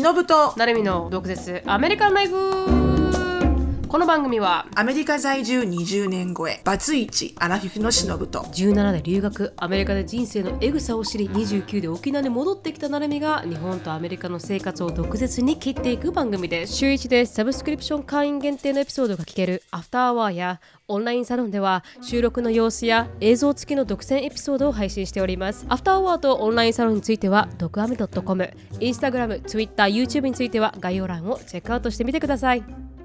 忍と。成美の毒舌。アメリカンライフ。この番組はアメリカ在住20年超えバツイチアラフィフのしのぶと17で留学アメリカで人生のエグさを知り29で沖縄に戻ってきたなるみが日本とアメリカの生活を毒舌に切っていく番組です週1でサブスクリプション会員限定のエピソードが聞けるアフターアワーやオンラインサロンでは収録の様子や映像付きの独占エピソードを配信しております。アフターアワーとオンラインサロンについては、ドクアメ .com、インスタグラム、ツイッター、YouTube については概要欄をチェックアウトしてみてください。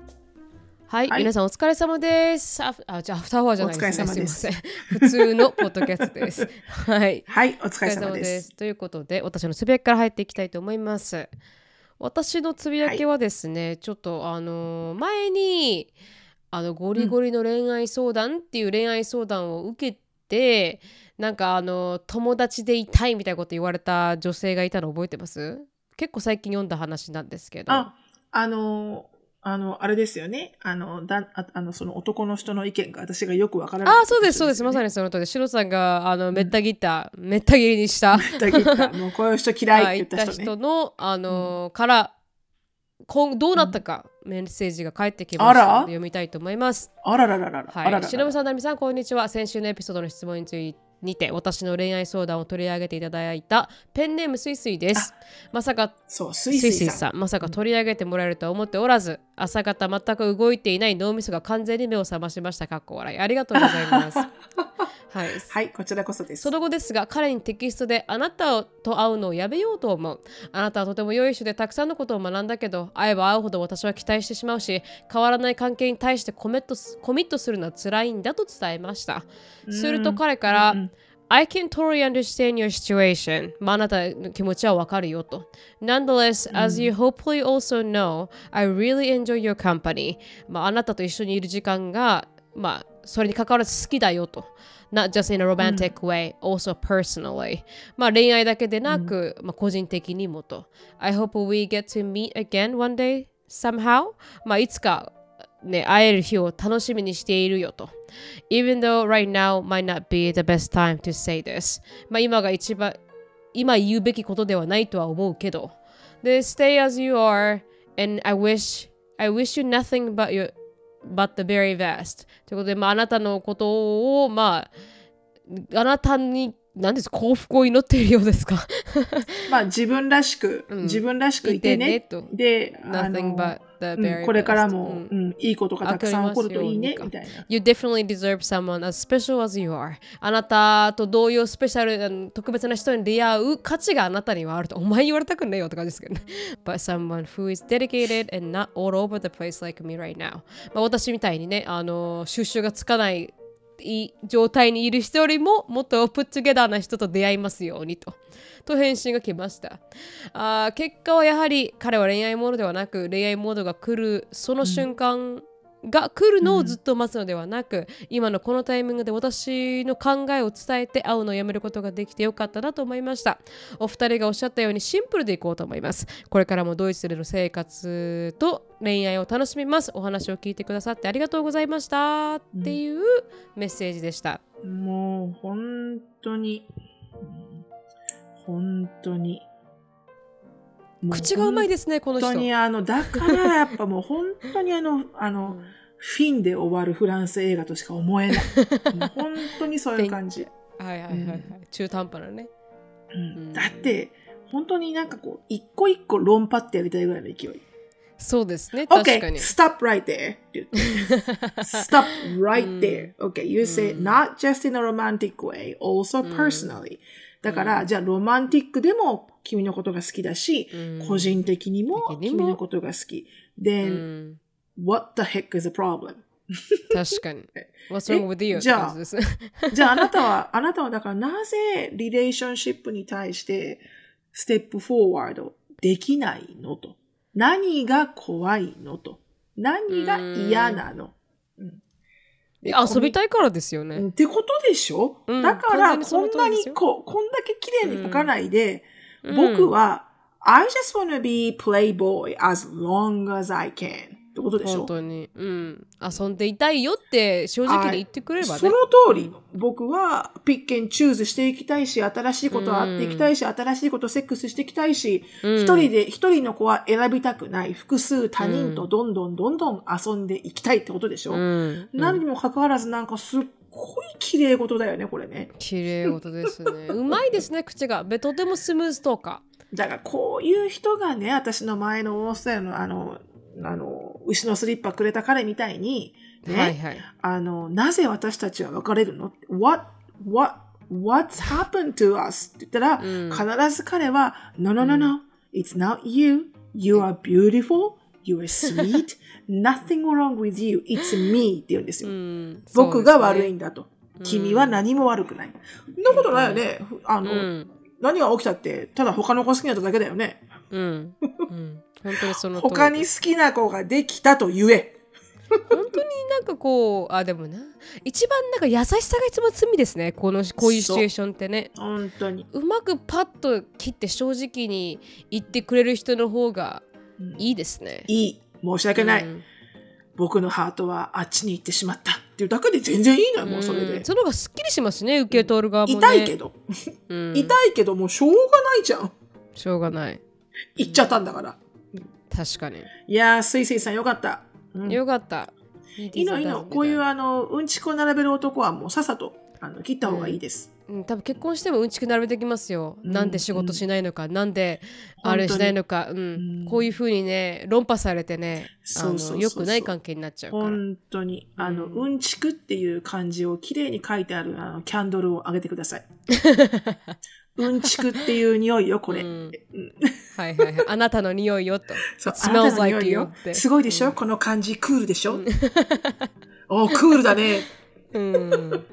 はい、はい皆さんお疲れ様です。あ、あじゃあアフターアワーじゃないですね。お疲れ様ですすいません。普通のポッドキャストです。はい。はいお疲れ様ですということで、私のつぶやきから入っていきたいと思います。私のつぶやきはですね、ちょっとあのー前にあのゴリゴリの恋愛相談っていう恋愛相談を受けて、なんかあの友達でいたいみたいなこと言われた女性がいたの覚えてます？結構最近読んだ話なんですけど。ああのあのあれですよね。あのだああのその男の人の意見が私がよくわからないあそうですそうですまさににその通りでシロさんがあのめった切った、めった切りにした。もうこういう人嫌いはいって言った人ね。人の、あのーから今どうなったか、メッセージが返ってきました。読みたいと思います。あららららら、はい、らしのぶさん、なるみさん、こんにちは。先週のエピソードの質問について。にて私の恋愛相談を取り上げていただいたペンネームすいすいです。まさかそうスすいすいさん。まさか取り上げてもらえるとは思っておらず朝方全く動いていない脳みそが完全に目を覚ましました。かっこ笑い。ありがとうございます。はい、はいこちらこそです。その後ですが彼にテキストであなたと会うのをやめようと思う。あなたはとても良い人でたくさんのことを学んだけど会えば会うほど私は期待してしまうし変わらない関係に対してコミットするのは辛いんだと伝えました。すると彼から、うん I can totally understand your situation. まあ、あなたの気持ちはわかるよと。Nonetheless, as you hopefully also know, I really enjoy your company. まあ、あなたと一緒にいる時間が、まあ、それに関わらず好きだよと。Not just in a romantic way, also personally. まあ、恋愛だけでなく、まあ、個人的にもと。I hope we get to meet again one day, somehow. まあ、いつか、 ね、会える日を楽しみにしているよと。Even though right now might not be the best time to say this. まあ今が一番、今言うべきことではないとは思うけど。で、stay as you are and I wish, I wish you nothing but, your, but the very best. ということで、まああなたのことを、まあ、あなたに、何です幸福を祈っているようですかまあ自分らしく、うん自分らしくいてねいてねとであ ?Nothing の but うんこれからも、うんうんいいことがたくさん起こるといいねみたいな You definitely deserve someone as special as you are. あなたと同様スペシャル、特別な人に出会う価値があなたにはあると。お前言われたくねえよって感じですけどね。But someone who is dedicated and not all over the place like me right now. まあ、私みたいにね、あの収集がつかないいい状態にいる人よりももっとプッツゲダーな人と出会いますようにと。と返信が来ました。あ結果はやはり彼は恋愛モードではなく恋愛モードが来るその瞬間が来るのをずっと待つのではなく、今のこのタイミングで私の考えを伝えて会うのをやめることができてよかったなと思いました。お二人がおっしゃったようにシンプルでいこうと思います。これからもドイツでの生活と恋愛を楽しみます。お話を聞いてくださってありがとうございましたっていうメッセージでした、もう本当に、本当に。も口がうまいですねこの人本当にあの、だからやっぱもう本当にあの、あの、フィンで終わるフランス映画としか思えない。本当にそういう感じ。はいはいはいはい、中途半端なねうんだって、本当になんかこう、一個一個論破ってやりたいぐらいの勢い。そうですね確か Okay, に stop right there. stop right there. Okay, you say not just in a romantic way, also personally. だから、じゃあロマンティックでも君のことが好きだし、うん個人的にも君のことが好き。う Then, ん what the heck is the problem? 確かに What's wrong with you? じゃあ じゃああなたは、あなたはだからなぜリレーションシップに対してステップフォーワードできないのと？何が怖いのと？何が嫌なの？うんで遊びたいからですよね。うんってことでしょ、うんだから、こんなにこう、こんだけ綺麗に書かないで、うん僕は、I just wanna be playboy as long as I can. ってことでしょ？本当に。うん。遊んでいたいよって正直に言ってくれればね。その通り、僕はピッケンチューズしていきたいし、新しいことは会っていきたいし、新しいことセックスしていきたいし、うん一人で、一人の子は選びたくない。複数他人とどんどんどんどん遊んでいきたいってことでしょ、うん。何にもかかわらずなんかすっごい綺麗事だよね、これね。綺麗事ですね。うまいですね、口が。べとてもスムーズとか。だからこういう人がね、私の前のオーストラリアのあの、あの、牛のスリッパくれた彼みたいに、ね、はいはい。あの、なぜ私たちは別れるの ?What, what, what's happened to us? って言ったら、うん必ず彼は、No, no, no, no, it's not you. You are beautiful. You are sweet. Nothing wrong with you. It's me って言うんですうよ。ん。僕が悪いんんだと。君は何も悪くない。そんなことないよね。あの、うん。何が起きたって、ただ他の子好きだっただけだよね。うん。うん。本当にその他に好きな子ができたと言え。本当になんかこうあでもな一番なんか優しさが一番罪ですねこのこういうシチュエーションってね本当に。うまくパッと切って正直に言ってくれる人の方がうんいいですねいい。申し訳ない。うん僕のハートはあっちに行ってしまったっていうだけで全然いいのよ、もうそれでうん。その方がすっきりしますね受け取る側もね痛いけど、うん痛いけどもうしょうがないじゃん。しょうがない行っちゃったんだから。確かに。いやー、スイスイさんよかった。うん。よかった。いいのいいの。こういうあの、うんちくを並べる男はもうさっさとあの切った方がいいです。うん、多分結婚してもうんちく並べてきますよ、うんなんで仕事しないのか、なんであれしないのか、うん。うん。こういうふうにね論破されてねよくない関係になっちゃうから。本当に。あの、うん。うんちくっていう漢字をきれいに書いてあるあのキャンドルをあげてください。うんちくっていう匂いよ、これ。うんうんはいはいはい。あなたの匂いよと。そうあなたの匂いよって。すごいでしょ、この漢字クールでしょ、おクールだね。うん。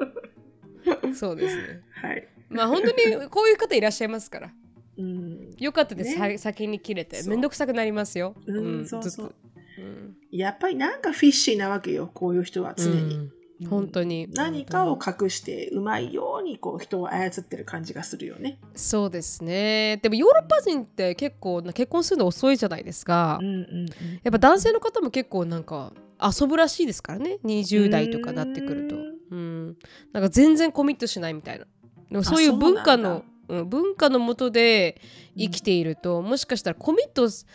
そうですね。はい。まあ本当にこういう方いらっしゃいますから。うん、よかったです。ねさ先に切れて。めんどくさくなりますよ。うんそうそううんやっぱりなんかフィッシーなわけよ、こういう人は常に。うん本当に。何かを隠してうまいようにこう人を操ってる感じがするよね。そうですね。でもヨーロッパ人って結構結婚するの遅いじゃないですかうん。うんうんやっぱ男性の方も結構なんか遊ぶらしいですからね。20代とかなってくると。ううん。なんか全然コミットしないみたいな。でもそういう文化のそうなん文化のもとで生きていると、もしかしたらコミットす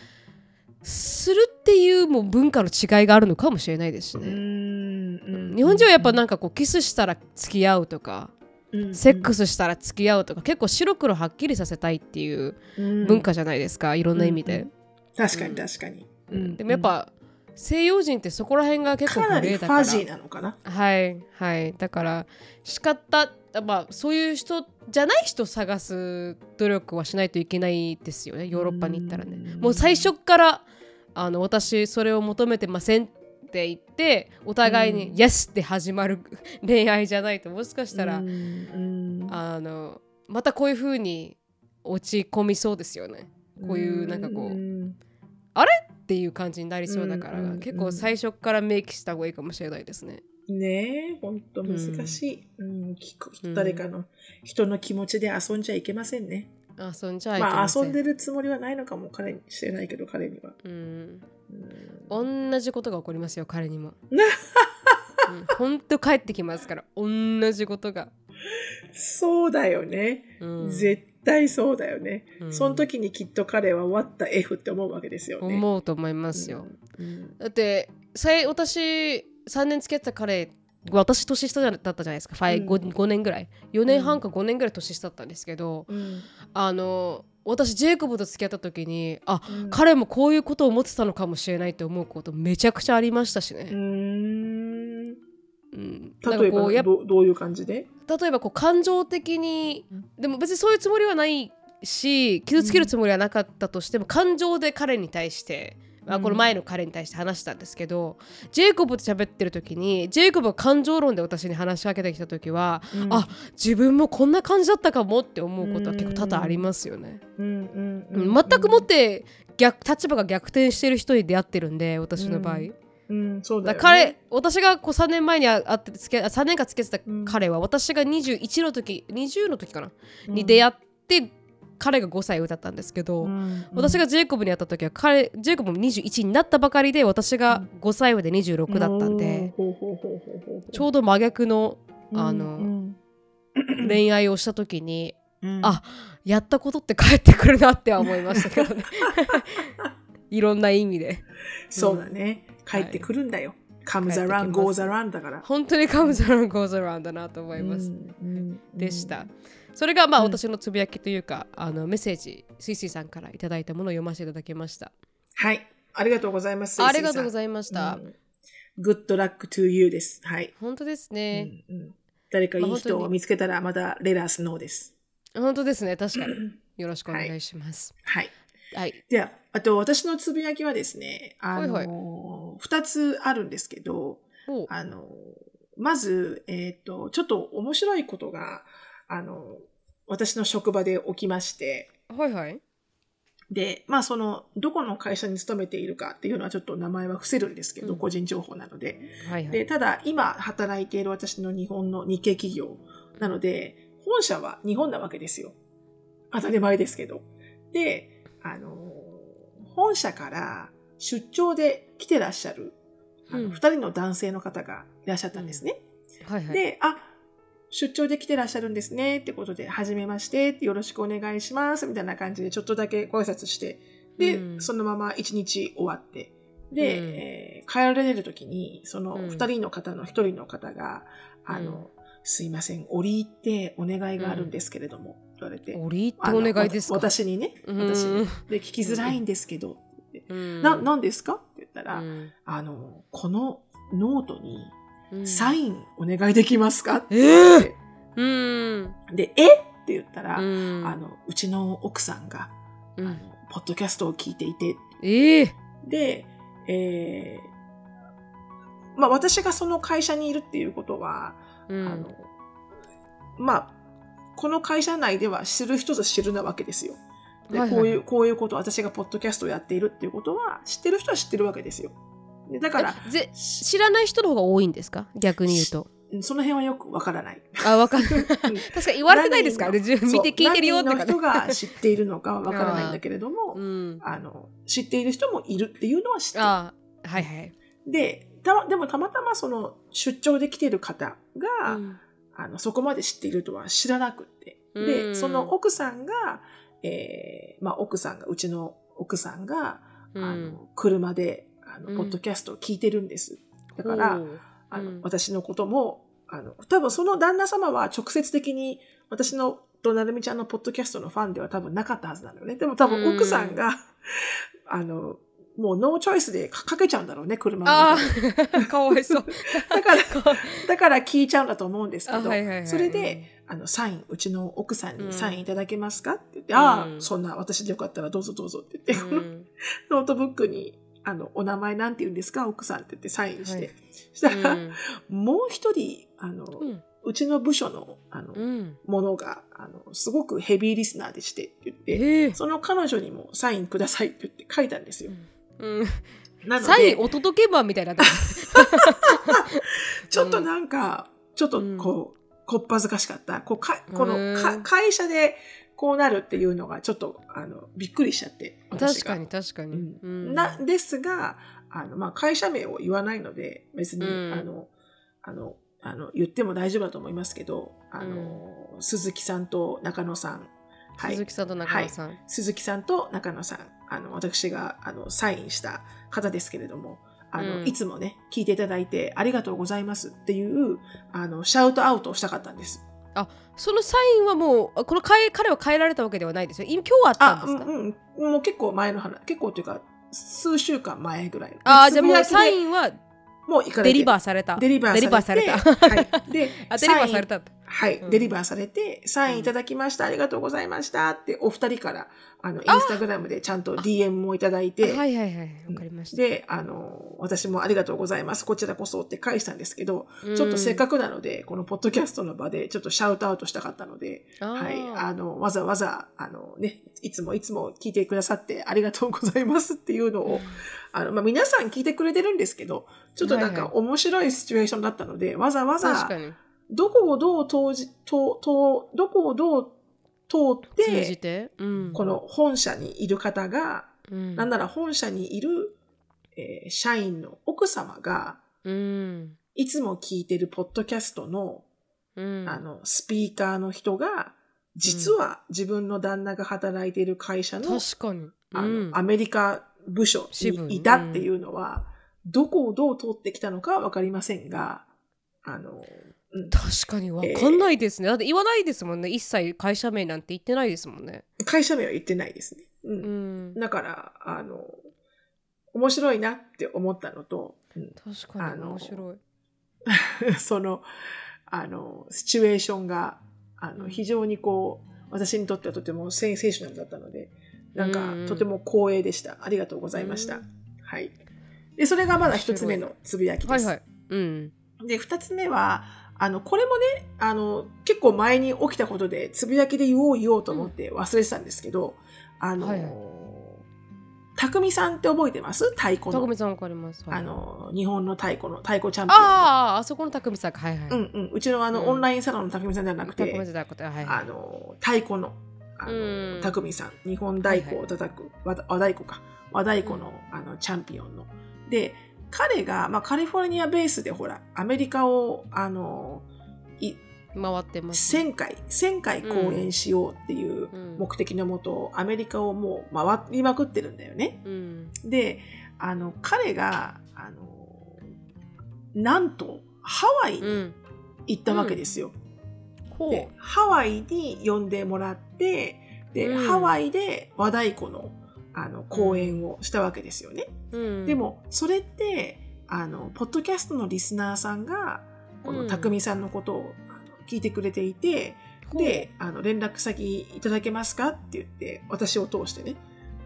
するっていうもう文化の違いがあるのかもしれないですしうね。ん。日本人はやっぱなんかこうキスしたら付き合うとか、セックスしたら付き合うとか結構白黒はっきりさせたいっていうス文化じゃないですか、いろんな意味で、確かに確かに。うん。でもやっぱ西洋人ってそこら辺が結構かなりグレーだから。ファジーなのかな？はいはい。だから仕方まあそういう人じゃない人を探す努力はしないといけないですよねヨーロッパに行ったらね。うん。もう最初からあの私それを求めてませんって言ってお互いにうん「Yes」って始まる 恋愛じゃないともしかしたら、うんうん。あのまたこういう風に落ち込みそうですよね。こういうなんかこうん。っていう感じになりそうだから、うんうん。うん結構最初から明記した方がいいかもしれないですね。ねえ、ほんと難しい。うん。聞く誰かの人の気持ちで遊んじゃいけませんね。遊んじゃいけません。まあ遊んでるつもりはないのかも彼にしてないけど彼には。うん、うん同じことが起こりますよ彼にも。な うん、ほんと帰ってきますから同じことが。そうだよね。うん、絶対そうだよね。うんその時にきっと彼は What the F って思うわけですよね。思うと思いますよ。うんだってさい私3年付き合ってた彼私年下だったじゃないですか。5, うん。5, 年ぐらい。4年半か5年ぐらい年下だったんですけど、うん。あの私ジェイコブと付き合った時にあうん。彼もこういうことを思ってたのかもしれないって思うことめちゃくちゃありましたしね。うーん。例えかこうやどどういう感じで？例えばこう感情的にうん。でも別にそういうつもりはないし傷つけるつもりはなかったとしても、感情で彼に対して、まあ、この前の彼に対して話したんですけど、ジェイコブと喋ってる時にジェイコブが感情論で私に話しかけてきた時は、あ自分もこんな感じだったかもって思うことは結構多々ありますよね。うんうんううんん全くもって逆立場が逆転してる人に出会ってるんで私の場合。うん。うんそうだね。彼私がこう3年前に会って付き合3年間付き合ってたうん。彼は私が21の時20の時かな、うん。に出会って彼が5歳上だったんですけど、うん私がジェイコブに会った時は彼ジェイコブも21になったばかりで私が5歳上で26だったんで、ほうほうほうほうほうほう。ちょうど真逆のあのうん。恋愛をした時に、うん。あやったことって返ってくるなっては思いましたけどね。いろんな意味で。そうだね。帰ってくるんだよ。comes 帰ってき around, goes around だから。本当に comes around goes around だなと思います、うんうん。でした。それがまあうん私のつぶやきというか、あのメッセージ、スイスイさんからいただいたものを読ませていただきました。はい。ありがとうございます。ありがとうごいざいました。うん Good luck to you です。はい。本当ですうね、んうん誰かいい人を見つけたらまたレラスノーです。本当ですね。確かに。よろしくお願いします。はい。はい。では、あと私のつぶやきはですね、あの、はい二つあるんですけど、おあの、まず、えっ、と、ちょっと面白いことが、あの、私の職場で起きまして、はいはい。で、まあその、どこの会社に勤めているかっていうのはちょっと名前は伏せるんですけど、うん個人情報なので。はいはい。で、ただ今働いている私の日本の日系企業なので、本社は日本なわけですよ。当たり前ですけど。で、あの、本社から出張で来てらっしゃる、あのうん二人の男性の方がいらっしゃったんですね。はいはい。で、あ、出張で来てらっしゃるんですね。ってことで、はじめまして。よろしくお願いします。みたいな感じでちょっとだけご挨拶して、で、うん。そのまま一日終わって、で、うん。えー帰られる時に、そのうん。二人の方の一人の方が、あの、すいません、折り入ってお願いがあるんですけれども、言われて。折り入ってお願いですか？わ私にね、うん。私に。で、聞きづらいんですけど、うん。な、何ですか？って言ったら、うん。あの、このノートにうんサインお願いできますか？って。え言ってうん。で、え？って言ったら、うん。あの、うちの奥さんが、うん。あの、ポッドキャストを聞いていて、ええで、えーまあ私がその会社にいるっていうことは、うん。あの、まあ、この会社内では知る人ぞ知るなわけですよ。ではいはいこういう、こういうこと、私がポッドキャストをやっているっていうことは、知ってる人は知ってるわけですよ。でだから、えぜ知らない人の方が多いんですか？逆に言うと。うんその辺はよくわからない。あ、わかる。確かに言われてないですからね。何人の自分見て聞いてるよって人の人が知っているのかはわからないんだけれども、うん。あの、知っている人もいるっていうのは知ってる。あはいはい。で、たま、でもたまたまその出張で来てる方が、うんあの、そこまで知っているとは知らなくって。うで、んその奥さんが、えーまあ奥さんが、うちの奥さんが、うんあの、車で、あの、うん。ポッドキャストを聞いてるんです。だから、あの、うん。私のことも、あの、多分その旦那様は直接的に私のとなるみちゃんのポッドキャストのファンでは多分なかったはずなのよね。でも多分奥さんが、あの、もう no choice でかかけちゃうんだろうね、車のあ中で。あ、かわいそう。だから、だから聞いちゃうんだと思うんですけど、あはいはいはい。それで、あの、サイン、うちの奥さんうん。にサインいただけますか？って言って、うん。ああ、そんな私でよかったらどうぞどうぞって言って、うん。ノートブックに、あの、お名前なんて言うんですか？奥さんって言ってサインして。はい。そしたら、うん。もう一人、あの、ううんちの部署の、あの、うん。ものが、あの、すごくヘビーリスナーでしてって言って、ええ。その彼女にもサインくださいって言って書いたんですよ。うん。サインお届けマンみたいにな ちょっとなんか、ちょっとこう、こっぱずかしかった。こうかこのかうん。会社でこうなるっていうのがちょっとあのびっくりしちゃって。確かに確かに。うん。ですがあの、まあ、会社名を言わないので別に、うん。あのあのあの言っても大丈夫だと思いますけどあの、鈴木さんと中野さん、はい。鈴、木さんと中野さん。鈴木さんと中野さん。あの私があのサインした方ですけれどもあの、うん。いつもね聞いていただいてありがとうございますっていうあのシャウトアウトをしたかったんです。そのサインはもう、この彼彼は変えられたわけではないですよ。今今日あったあんですか、うんうん、もう結構前の話結構というか数週間前ぐらいああ、じゃあもうサインはもうデリバーされた。デリバーされて。デリバーされた。はい、で あ、デリバーされた。はい、うん。デリバーされて、サインいただきました、ありがとうございましたって、お二人から、あの、インスタグラムでちゃんと DM もいただいて、はいはいはい。わかりました。で、あの、私もありがとうございます、こちらこそって返したんですけど、うん。ちょっとせっかくなので、このポッドキャストの場でちょっとシャウトアウトしたかったので、はい、あの、わざわざ、あのね、いつもいつも聞いてくださってありがとうございますっていうのを、あの、まあ、皆さん聞いてくれてるんですけど、ちょっとなんはいはい。か面白いシチュエーションだったので、わざわざ確か、に。どこをどう投じ、と、と、どこをどう通っ通じて、て、うん。この本社にいる方が、うん、なんなら本社にいる、えー社員の奥様が、うん。いつも聞いてるポッドキャストの、うん。あの、スピーカーの人が、実は自分の旦那が働いている会社の,、確かに。あのうんアメリカ部署にいたっていうのは、どこをどう通ってきたのかわかりませんが、あの、うん確かにわかんないですね。だって言わないですもんね。一切会社名なんて言ってないですもんね。会社名は言ってないですね。う。うんん。だから、あの、面白いなって思ったのと、うん確かに面白い。その、あの、シチュエーションが、あの、うん非常にこう、私にとってはとてもセンセーショナルだったので、なんかうん、とても光栄でした。ありがとうございました。うんはい。で、それがまだ一つ目のつぶやきです。はいはい。うん。で、二つ目は、あの、これもね、あの、結構前に起きたことで、つぶやきで言おう言おうと思って忘れてたんですけど、あの、はいはいたくみさんって覚えてます？太鼓の。たくみさんわかります。はいあの、日本の太鼓の、太鼓チャンピオンの。ああ、あそこのたくみさんか。はいはい。うんうん。うちのあの、うんオンラインサロンのたくみさんではなくて、さんじゃなくて、はいはい。あの、太鼓の、あうんの、たくみさん。日本太鼓を叩く、和和太鼓か。和太鼓の、あの、チャンピオンの。で、彼が、まあ、カリフォルニアベースでほら、アメリカを、あの、い回ってます。1000回、1000回公演しようっていううん目的のもと、アメリカをもう回りまくってるんだよね。うん。で、あの、彼が、あの、なんと、ハワイにうん。行ったわけですよ。ほで、ハワイに呼んでもらって、で、うんハワイで和太鼓の、あの、公演をしたわけですよね。う。うん。で、も、それって、あの、ポッドキャストのリスナーさんが、このうん匠さんのことを聞いてくれていて、で、あの、連絡先いただけますかって言って、私を通してね。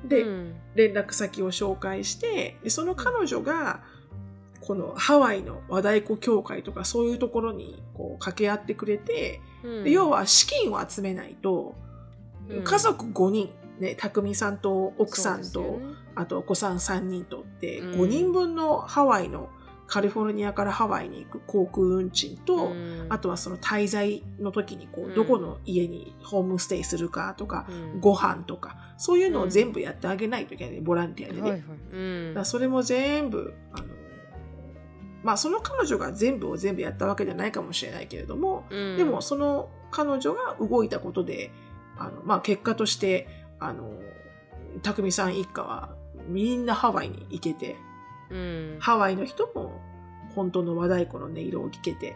で、うん、連絡先を紹介して、でその彼女が、このハワイの和太鼓協会とかそういうところにこう掛け合ってくれて、うんで要、は資金を集めないと、うん家族5人、ね、匠さんと奥さんと、ね。あとお子さん3人とって、うん。5人分のハワイの、カリフォルニアからハワイに行く航空運賃と、うん。あとはその滞在の時にこうん。う、どこの家にホームステイするかとか、うん。ご飯とか、そういうのを全部やってあげないといけない、ボランティアでね。はいはい。うん。だそれも全部、あの、まあその彼女が全部を全部やったわけじゃないかもしれないけれども、うん。でもその彼女が動いたことで、あの、まあ結果として、あの、匠さん一家はみんなハワイに行けて、うんハワイの人も本当の和太鼓の音色を聞けて、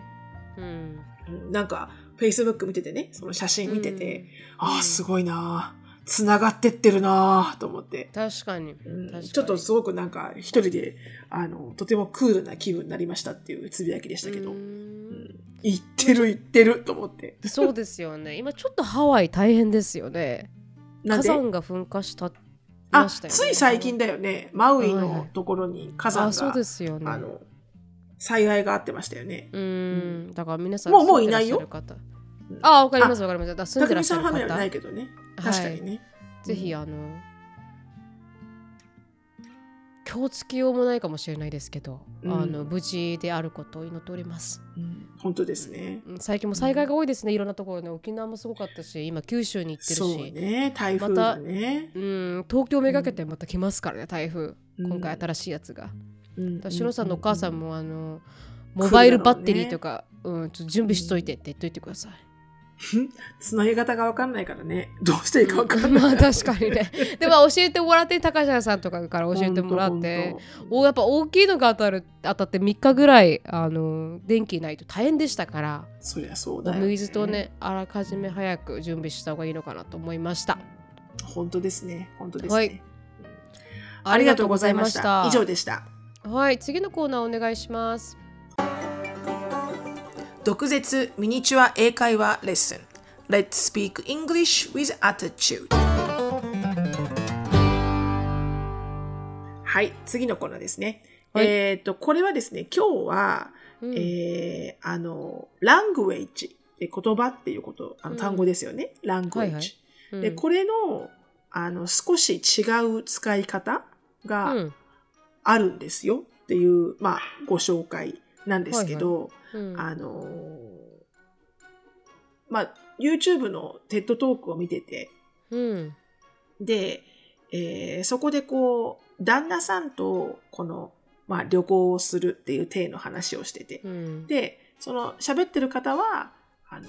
うんうんなんか Facebook 見ててね、その写真見てて、ああ、すい。ごいなあつながってってるなあと思って。確かに。うんちょっとすごくなんか一人であのとてもクールな気分になりましたっていうつぶやきでしたけど、ううんん言ってる言ってると思ってそうですよね。今ちょっとハワイ大変ですよね。火山が噴火したあね。つい最近だよね。マウイはいはい。のところに火山が、あ、そうですよね。あの災害があってましたよね、うん、だから皆さんもうもういないよ。あ、わかりますわかります。だ住んでらっしゃる匠さんはないけどね。確かにね、ぜひあの今日つきようもないかもしれないですけど、うん。あの無事であることを祈っております。うん。本当ですね、うん。最近も災害が多いですね、いろんなところね。沖縄もすごかったし、今九州に行ってるし、ね。台風がね、うん、東京めがけてまた来ますからね、台風。うん。今回新しいやつが。うん。だからシロさんのお母さんも、あのモバイルバッテリーとか、うん、ちょっと準備しといてって言っといてください。つなぎ方が分かんないからね。どうしていいか分かんない、まあ確かにね。でも教えてもらって、高橋さんとかから教えてもらって、おやっぱ大きいのが当たる当たって3日ぐらいあの電気ないと大変でしたから、そりゃそうだよ、ね、お水とねあらかじめ早く準備した方がいいのかなと思いました。本当ですね。本当ですね、はい。ありがとうございました。以上でした。はい。次のコーナーお願いします。毒舌ミニチュア英会話レッスン。Let's speak English with attitude. はい次のコーナーですね、はい。えっ、とこれはですね今日は、うん。えーあの language で言葉っていうことあの単語ですよね、language、はいはい。うん。でこれのあの少し違う使い方が、うん。あるんですよっていう、まあ、ご紹介なんですけど、うんあのーまあ、YouTube のテッドトークを見てて、うん。で、えーそこでこう、旦那さんと、この、まあ、旅行をするっていう体の話をしててう、ん。で、その喋ってる方は、あの、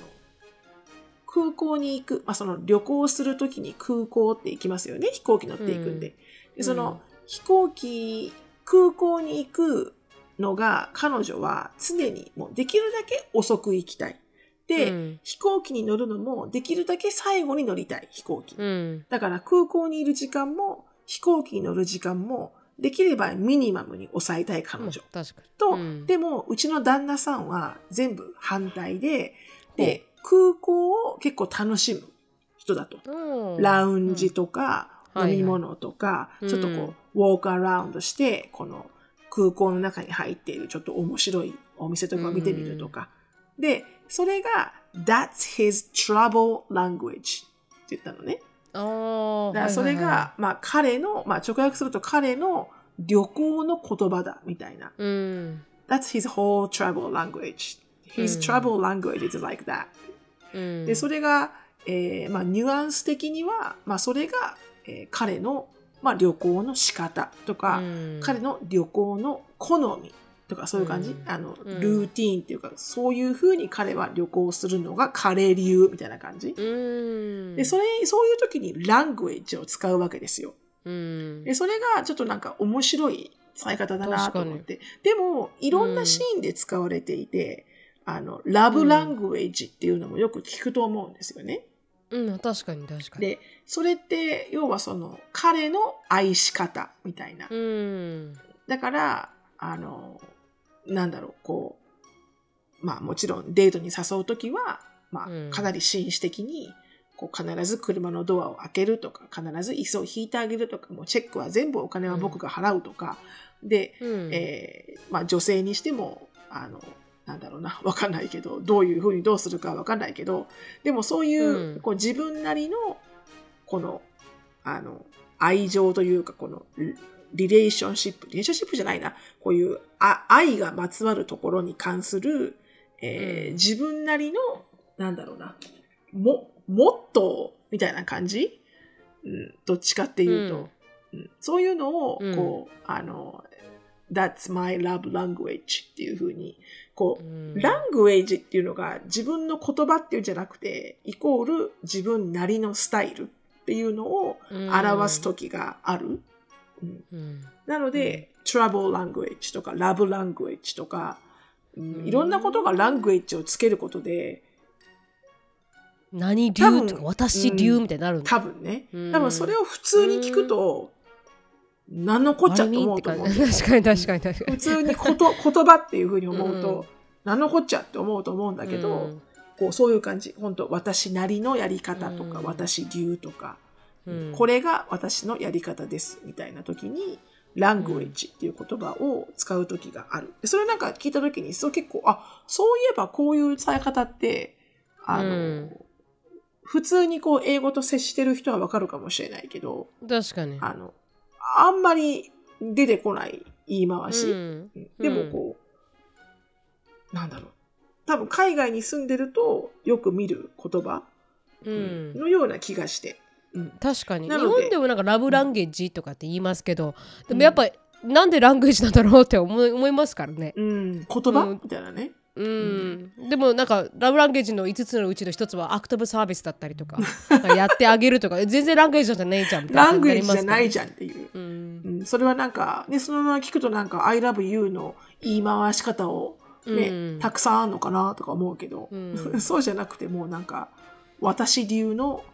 空港に行く、まあ、その旅行するときに空港って行きますよね。飛行機乗っていくんで。で、その、飛行機、空港に行くのが彼女は常にもうできるだけ遅く行きたい。で、うん飛行機に乗るのもできるだけ最後に乗りたい、飛行機。うん。だから空港にいる時間も飛行機に乗る時間もできればミニマムに抑えたい彼女。確かに。と、うんでもうちの旦那さんは全部反対で、で、空港を結構楽しむ人だと。うんラウンジとか、うん飲み物とか、はいはいちょっとこう、ウォークアラウンドして、この空港の中に入っているちょっと面白いお店とかを見てみるとか。で、それが、That's his travel language って言ったのね。だからそれが、はいはいはまあ彼の、まあ直訳すると彼の旅行の言葉だみたいな。いうん。That's his whole travel language. His うん travel language is like that. うん。で、それが、えーまあ、ニュアンス的には、まあ、それが、えー彼の、まあ、旅行の仕方とか、うん彼の旅行の好みとか、そういう感じ、うんあの、うんルーティーンっていうか、そういうふうに彼は旅行するのが彼流みたいな感じ？うん。で、それ、そういう時にラングエッジを使うわけですよ。うん。で、それがちょっとなんか面白い使い方だなと思っ確て。でも、いろんなシーンで使われていて、あの、ラブラングエッジっていうのもよく聞くと思うんですよね。うん、確かに確かに。で、それって、要はその、彼の愛し方みたいな。うん。だから、あの、なんだろう、こう、まあもちろんデートに誘うときは、まうんあかなり紳士的に、こう必ず車のドアを開けるとか、必ず椅子を引いてあげるとか、もうチェックは全部お金は僕が払うとか、で、うん。えーまあ女性にしても、あの、なんだろうな、わかんないけど、どういうふうにどうするかわかんないけど、でもそういう、うん。こう自分なりの、この、あの、愛情というか、この、リリレーションシップ、リレーションシップじゃないな、こういうあ愛がまつわるところに関する、えーうん。自分なりの、なんだろうな、も、モットーみたいな感じ、うん、どっちかっていうと、うん。そういうのを、うん。こう、あの、That's my love language っていうふうに、こう、うん。ラングエージっていうのが自分の言葉っていうんじゃなくて、イコール自分なりのスタイルっていうのを表す時がある。うん。うん。なので、travel language とか love language とか、うんうん。いろんなことがラングエッジをつけることで、何流とか私流みたいになるんだ。多分ね、うん。多分それを普通に聞くと、何のこっちゃって思うと思う。確かに確かに確かに。普通にこと 言葉っていうふうに思ううんと、何のこっちゃって思うと思うんだけど、うんこうそういう感じ。本当私なりのやり方とか、うん私流とか、うんこれが私のやり方ですみたいな時に、ラングエッジっていう言葉を使う時がある。でそれなんか聞いた時に、そう結構、あ、そういえばこういう伝え方って、あの、うん普通にこう英語と接してる人はわかるかもしれないけど、確かに。あの、あんまり出てこない言い回し。うんでもこう、なんだろう。多分海外に住んでるとよく見る言葉うんのような気がして。うん確かに。日本でもなんかラブランゲージとかって言いますけど、でもやっぱなんでランゲージなんだろうって思い思いますからね。うん、言葉、うんみたいなね。うん、でもなんかラブランゲージの5つのうちの1つはアクティブサービスだったりと かやってあげるとか。全然ランゲージじゃないじゃん。みたいなラングエージじゃないじじゃんっていう。うんうん、それはなんか、ね、そのまま聞くとなんか、I love you の言い回し方をね、うん。たくさんあるのかなとか思うけど、うん。そうじゃなくてもうなんか、私流の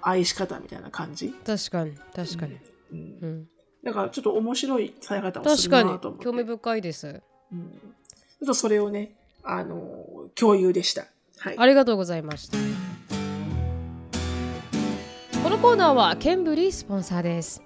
愛し方みたいな感じ？確かに確かに、うん。うん、だからちょっと面白い伝え方をす確かにるなと思って。興味深いです。うん。ちょっとそれをね、あの、共有でした。はい。ありがとうございましたこのコーナーはケンブリースポンサーです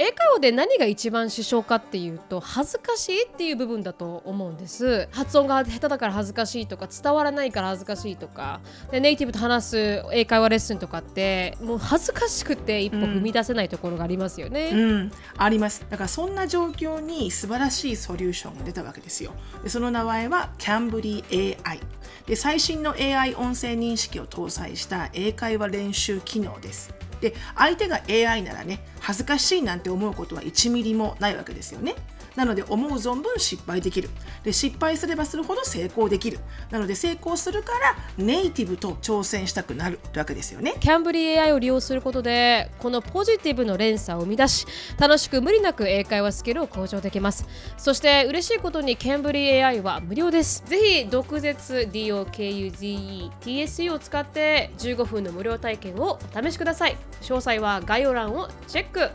英会話で何が一番支障かっていうと恥ずかしいっていう部分だと思うんです発音が下手だから恥ずかしいとか伝わらないから恥ずかしいとかでネイティブと話す英会話レッスンとかってもう恥ずかしくて一歩踏み出せないところがありますよね、うん、あります。だからそんな状況に素晴らしいソリューションが出たわけですよ。でその名前は Cambly AI で。最新の AI 音声認識を搭載した英会話練習機能です。で相手が AI ならね恥ずかしいなんて思うことは1ミリもないわけですよね。なので思う存分失敗できる。で失敗すればするほど成功できる。なので成功するからネイティブと挑戦したくなるわけですよね。キャンブリー AI を利用することでこのポジティブの連鎖を生み出し楽しく無理なく英会話スキルを向上できますそして嬉しいことにキャンブリー AI は無料ですぜひ毒舌 DOKUZETSU を使って15分の無料体験をお試しください詳細は概要欄をチェック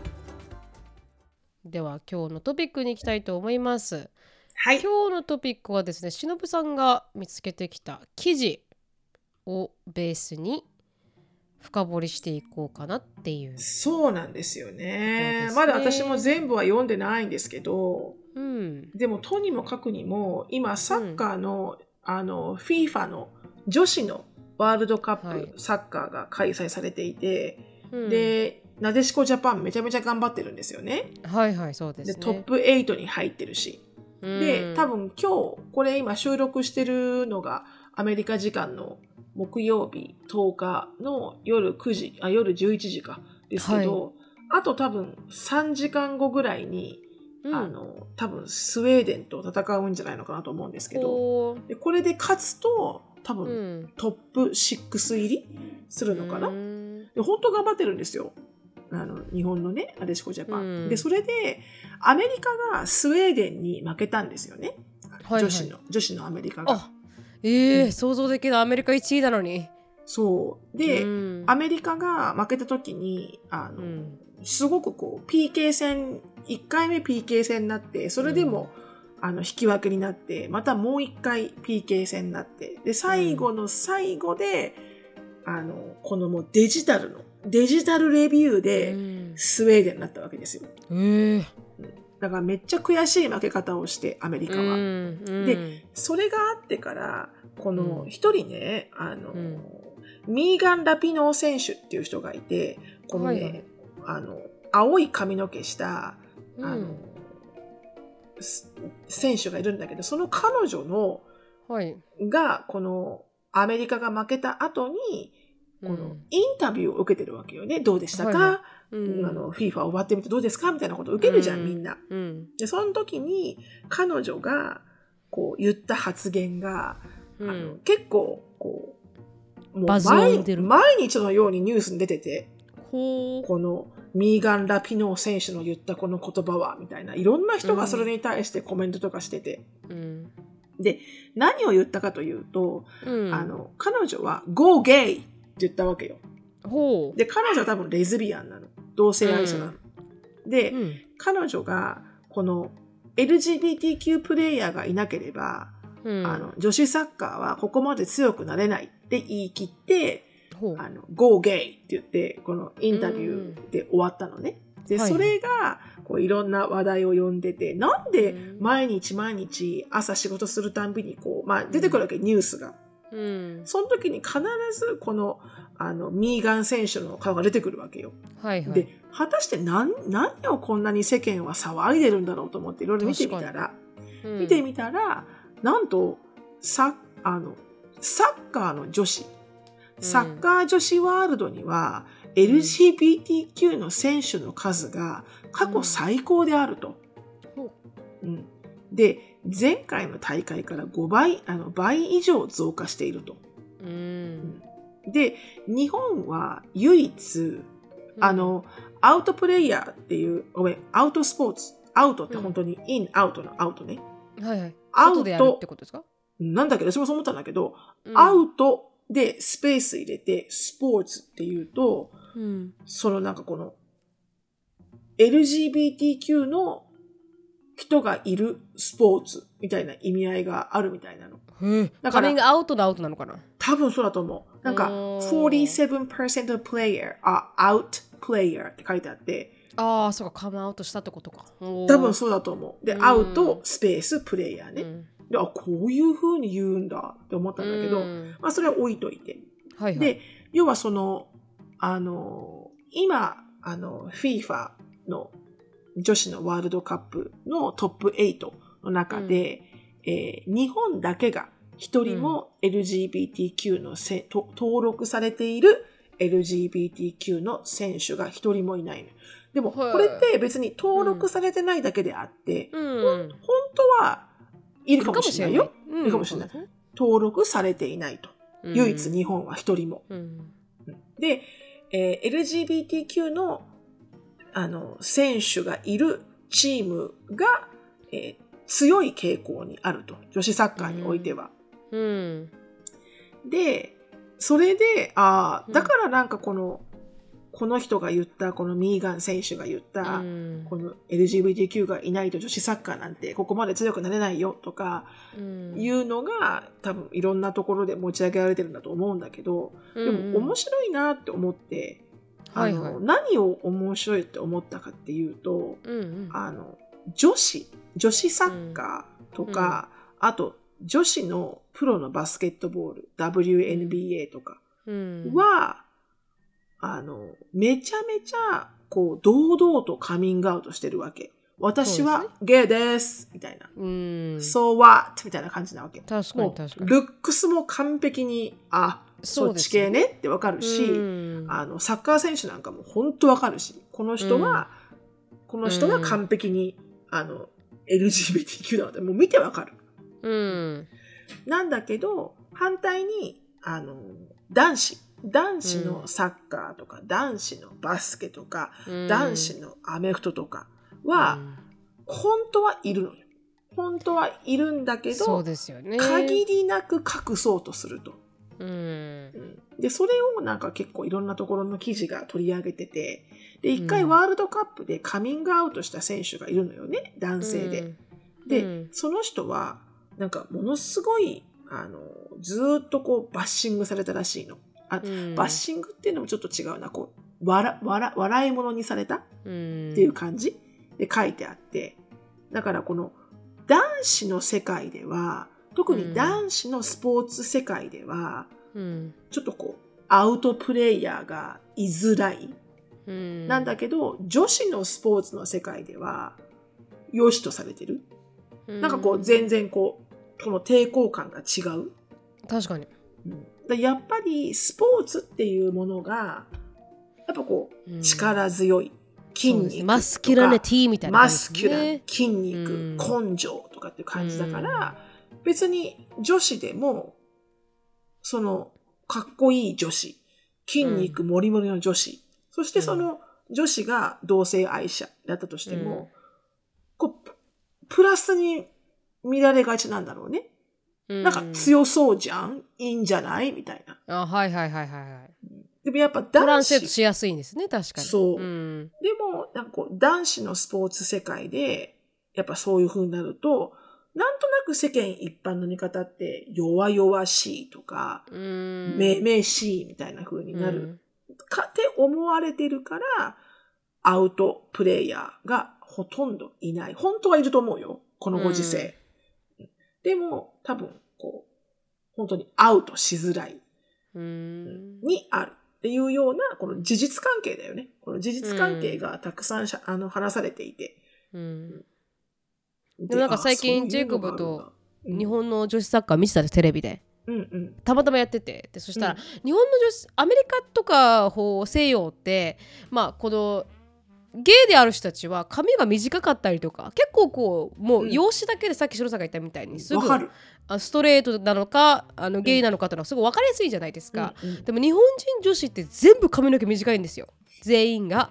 では今日のトピックに行きたいと思います。はい。今日のトピックはですねしのぶさんが見つけてきた記事をベースに深掘りしていこうかなっていう。そうなんですよね。まだ私も全部は読んでないんですけど、うん。でもとにもかくにも今サッカーの、あの FIFA の女子のワールドカップ、はい。サッカーが開催されていて、うん、でなでしこジャパンめちゃめちゃ頑張ってるんですよね。はいはいそうでですね。トップ8に入ってるし。で、うん多分今日、これ今収録してるのがアメリカ時間の木曜日10日の夜9時、あ、夜11時かですけど、あと多分3時間後ぐらいに、うんあの、多分スウェーデンと戦うんじゃないのかなと思うんですけど、でこれで勝つと多分うんトップ6入りするのかな、うんで本当頑張ってるんですよ。あの日本のね、なでしこジャパン。うんで、それで、アメリカがスウェーデンに負けたんですよね。はい女子の、女子のアメリカが。あえーうん想像できないアメリカ1位なのに。そう。で、うんアメリカが負けた時に、あの、うんすごくこう、PK 戦、1回目 PK 戦になって、それでも、あの、引き分けになって、またもう1回 PK 戦になって、で、最後の最後で、あの、このもうデジタルの、デジタルレビューで、うん。スウェーデンになったわけですよ。えー。だからめっちゃ悔しい負け方をして、アメリカは。うん。でそれがあってから、このうん。一人ね、あの、うん。ミーガン・ラピノー選手っていう人がいて、このね、はいはい。あの、青い髪の毛した、うん。あの、す選手がいるんだけど、その彼女の、はい。が、この、アメリカが負けた後に、このインタビューを受けてるわけよね。どうでしたか、はいはうん。あの、FIFA 終わってみてどうですかみたいなことを受けるじゃん、うん。みんな。うん。で、その時に、彼女が、こう、言った発言が、うん。あの結構、こう、もう毎毎日のようにニュースに出てて、このミーガン・ラピノー選手の言ったこの言葉は、みたいな、いろんな人がそれに対してコメントとかしてて、うん。で、何を言ったかというと、うん。あの、彼女は Go gay 言ったわけよ。ほうで、彼女は多分レズビアンなの。同性愛者なの。で、うん彼女が、この LGBTQ プレイヤーがいなければ、うんあの、女子サッカーはここまで強くなれないって言い切って、あの、Go gay って言って、このインタビューで終わったのね。で、はいそれが、こういろんな話題を呼んでて、なんでうん毎日毎日朝仕事するたんびにこう、まあ出てくるわけ、ニュースが。うん。その時に必ずこの、あの、ミーガン選手の顔が出てくるわけよ。はいはい。で、果たして何、何をこんなに世間は騒いでるんだろうと思っていろいろ見てみたら、うん。見てみたら、なんと、サあの、サッカーの女子、サッカー女子ワールドには、LGBTQ の選手の数が過去最高であると。ほうん。で、前回の大会から5倍、あの倍以上増加していると。うん。で、日本は唯一、あの、アウトプレイヤーっていう、ごめん、アウトスポーツ。アウトって本当にイン、アウトのアウトね。はいはい。アウトってことですか？なんだけど、私もそう思ったんだけど、うん。アウトでスペース入れて、スポーツっていうと、うん。そのなんかこの、LGBTQ の人がいるスポーツみたいな意味合いがあるみたいなの。へえだからカミングアウトのアウトなのかな？多分そうだと思う。なんか、おー47% of player are out player って書いてあって、ああ、そうか、カムアウトしたってことか。多多分そうだと思う。で、うんアウト、スペース、プレイヤーね。うんで、あ、こういう風に言うんだって思ったんだけど、うんまあそれは置いといて。はいはい。で、要はその、あの、今、あの、FIFA の女子のワールドカップのトップ8の中で、えー日本だけが一人も LGBTQ のせ、と登録されている LGBTQ の選手が一人もいないの。でも、はいこれって別に登録されてないだけであって、うん。本当はいるかもしれないよ。うんいるかもしれない登録されていないと。うん唯一日本は一人も。うん。で、えー LGBTQ のあの選手がいるチームが、えー強い傾向にあると。女子サッカーにおいては。うん。で、それで、ああ、うんだからなんかこの、この人が言った、このミーガン選手が言った、うんこの LGBTQ がいないと女子サッカーなんてここまで強くなれないよとかうんいうのが多分いろんなところで持ち上げられてるんだと思うんだけど、でも面白いなって思って、あの、はいはい何を面白いって思ったかっていうと、うんうんあの、女子、女子サッカーとか、あと女子のプロのバスケットボール、WNBA とかうんは、あの、めちゃめちゃ、こう、堂々とカミングアウトしてるわけ。私はゲイですみたいな。うん。So what? みたいな感じなわけ。確かもうに確かに。ルックスも完璧に、あ、そっち系ねってわかるし、うんあの、サッカー選手なんかも本当わかるし、この人は、この人は完璧に、あの、LGBTQ なので、もう見てわかる。うん。なんだけど、反対に、あの、男子、男子のサッカーとか、男子のバスケとか、うん男子のアメフトとかは、本当はいるのよ。本当はいるんだけど、ね。限りなく隠そうとすると。うん。うん。で、それをなんか結構いろんなところの記事が取り上げてて、で、一回うんワールドカップでカミングアウトした選手がいるのよね、男性で。で、うん。その人は、なんかものすごい、あの、ずーっとこうバッシングされたらしいの。あうん。バッシングっていうのもちょっと違うな、こう、笑、笑、笑い物にされた？うん。っていう感じで書いてあって、だからこの男子の世界では、特に男子のスポーツ世界では、うんちょっとこう、アウトプレイヤーがいづらい。うんなんだけど、女子のスポーツの世界では、良しとされてる。なんかこう、全然こう、この抵抗感が違う。確かに。でやっぱり、スポーツっていうものが、やっぱこう、うん力強い。筋肉。マスキュラネティみたいなね。スキュラン、筋肉、うん根性とかっていう感じだから、別に女子でも、その、かっこいい女子、筋肉もりもりの女子、そしてその女子が同性愛者だったとしても、こう、ププラスに見られがちなんだろうね。うんなんか強そうじゃん？いいんじゃない？みたいな。あはいはいはいはいはい。でもやっぱトラン男子、しやすいんですね、確かに。そううん。でも、なんかこう、男子のスポーツ世界で、やっぱそういう風になると、なんとなく世間一般の見方って、弱々しいとか、うん。めめしいみたいな風になうるかって思われてるから、アウトプレイヤーがほとんどいない。本当はいると思うよ。このご時世。でも、多分、こう、本当にアウトしづらいうん。にあるっていうような、この事実関係だよね。この事実関係がたくさんしゃ、あの話されていて。うんででもなんか最近ジェイコうん。日本の女子サッカー見てたんですテレビで。うんうん。たまたまやっててでそしたら、うん。日本の女子アメリカとかこう西洋ってまあこのゲイである人たちは髪が短かったりとか結構こうもううん。容姿だけでさっき白さんが言ったみたいにすぐ。あストレートなのかあのゲイなのかっていうのはすごい分かりやすいじゃないですか、うんうん。でも日本人女子って全部髪の毛短いんですよ。全員が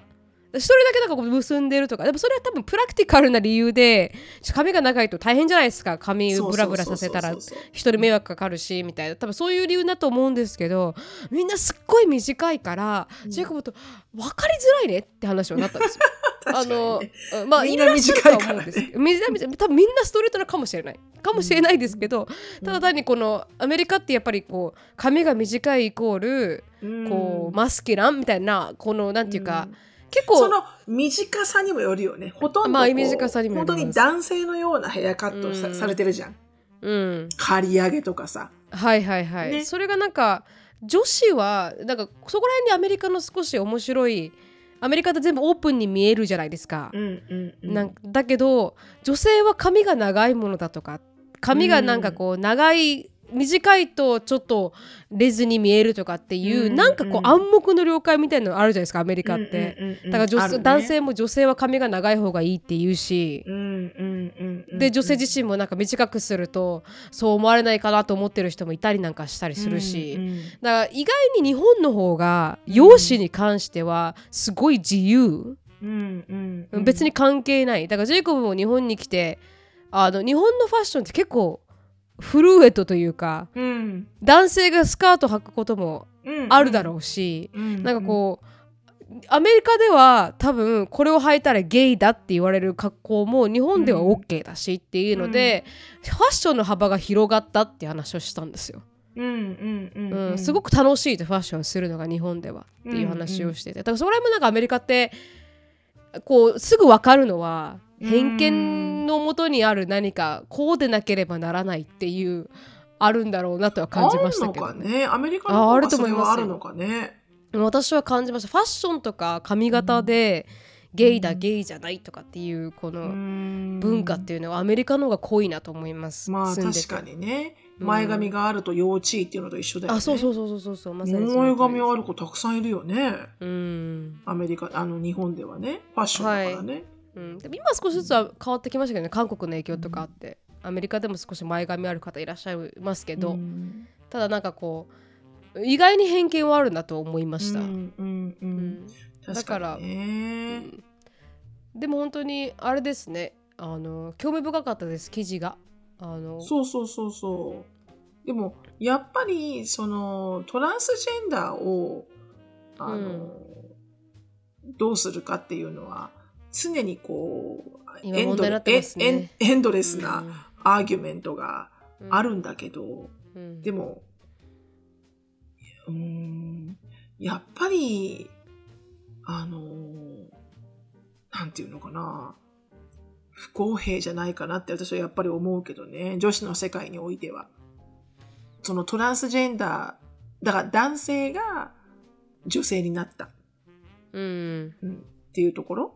一人だけなんかこう結んでるとか。でもそれは多分プラクティカルな理由で髪が長いと大変じゃないですか。髪ブラブラさせたら。そうそうそうそう人に迷惑かかるしみたいな。多分そういう理由だと思うんですけどみんなすっごい短いから、うん。ジェイコブと分かりづらいねって話になったんですよ。あのまあ、いらっしゃるとは思うんですけど、みんな短い多分みんなストレートなかもしれない。かもしれないですけど、ただ単にこのアメリカってやっぱりこう髪が短いイコールうん。こうマスキュランみたいなこのなんていうか、うん結構その短さにもよるよね。ほとんどまあ短さにも本当に男性のようなヘアカットをさ,、うん。されてるじゃん。うん。刈り上げとかさ。はいはいはい、ね。それがなんか女子はなんかそこら辺にアメリカの少し面白いアメリカって全部オープンに見えるじゃないですか、うんうんうん。なんだけど女性は髪が長いものだとか髪がなんかこう長い短いとちょっとレズに見えるとかっていう、うんなんかこううん暗黙の了解みたいなのあるじゃないですかアメリカって、うんうんうんうん。だから女、ね。男性も女性は髪が長い方がいいって言うし、うんうんうんうんで女性自身もなんか短くするとそう思われないかなと思ってる人もいたりなんかしたりするし、うんうん。だから意外に日本の方が容姿に関してはすごい自由、うんうんうん。別に関係ない。だからジェイコブも日本に来てあの日本のファッションって結構フルーエットというかうん。男性がスカート履くこともうん。あるだろうし、うん。なんかこうアメリカでは多分これを履いたらゲイだって言われる格好も日本では OK だしっていうので、ファッションの幅が広がったって話をしたんですよ。うんうんうんうん。うん。すごく楽しいとファッションするのが日本ではっていう話をしてて、だからそれもなんかアメリカってこうすぐ分かるのは偏見のもとにある何かこうでなければならないっていうあるんだろうなとは感じましたけど、あるのかね。アメリカのあある方がそと思いますよ。れはあるのかね私は感じました。ファッションとか髪型でゲイだ、うんゲイじゃないとかっていうこの文文化っていうのはアメリカの方が濃いなと思います。まあ確かにね。うん。前髪があると要注意っていうのと一緒だよね。あそうそうそうそうそうそう。まさにそ前髪ある子たくさんいるよね。うん。アメリカあの日本ではね。ファッションだからね、うん、でも今少しずつは変わってきましたけどね韓国の影響とかあって、アメリカでも少し前髪ある方いらっしゃいますけど、うん。ただなんかこう意外に偏見はあるなと思いました、うんうんううん。ん。確かにね。でも本当にあれですね。あの興味深かったです記事が。あの。そうそうそうそう。でもやっぱりそのトランスジェンダーをあの、うん。どうするかっていうのは常にこう今エンドエンエンドレスなアーギュメントがうん。あるんだけど、うん。でもうーんやっぱりあのなんていうのかな不公平じゃないかなって私はやっぱり思うけどね。女子の世界においては。そのトランスジェンダーだから男性が女性になった、うん。うん。っていうところ、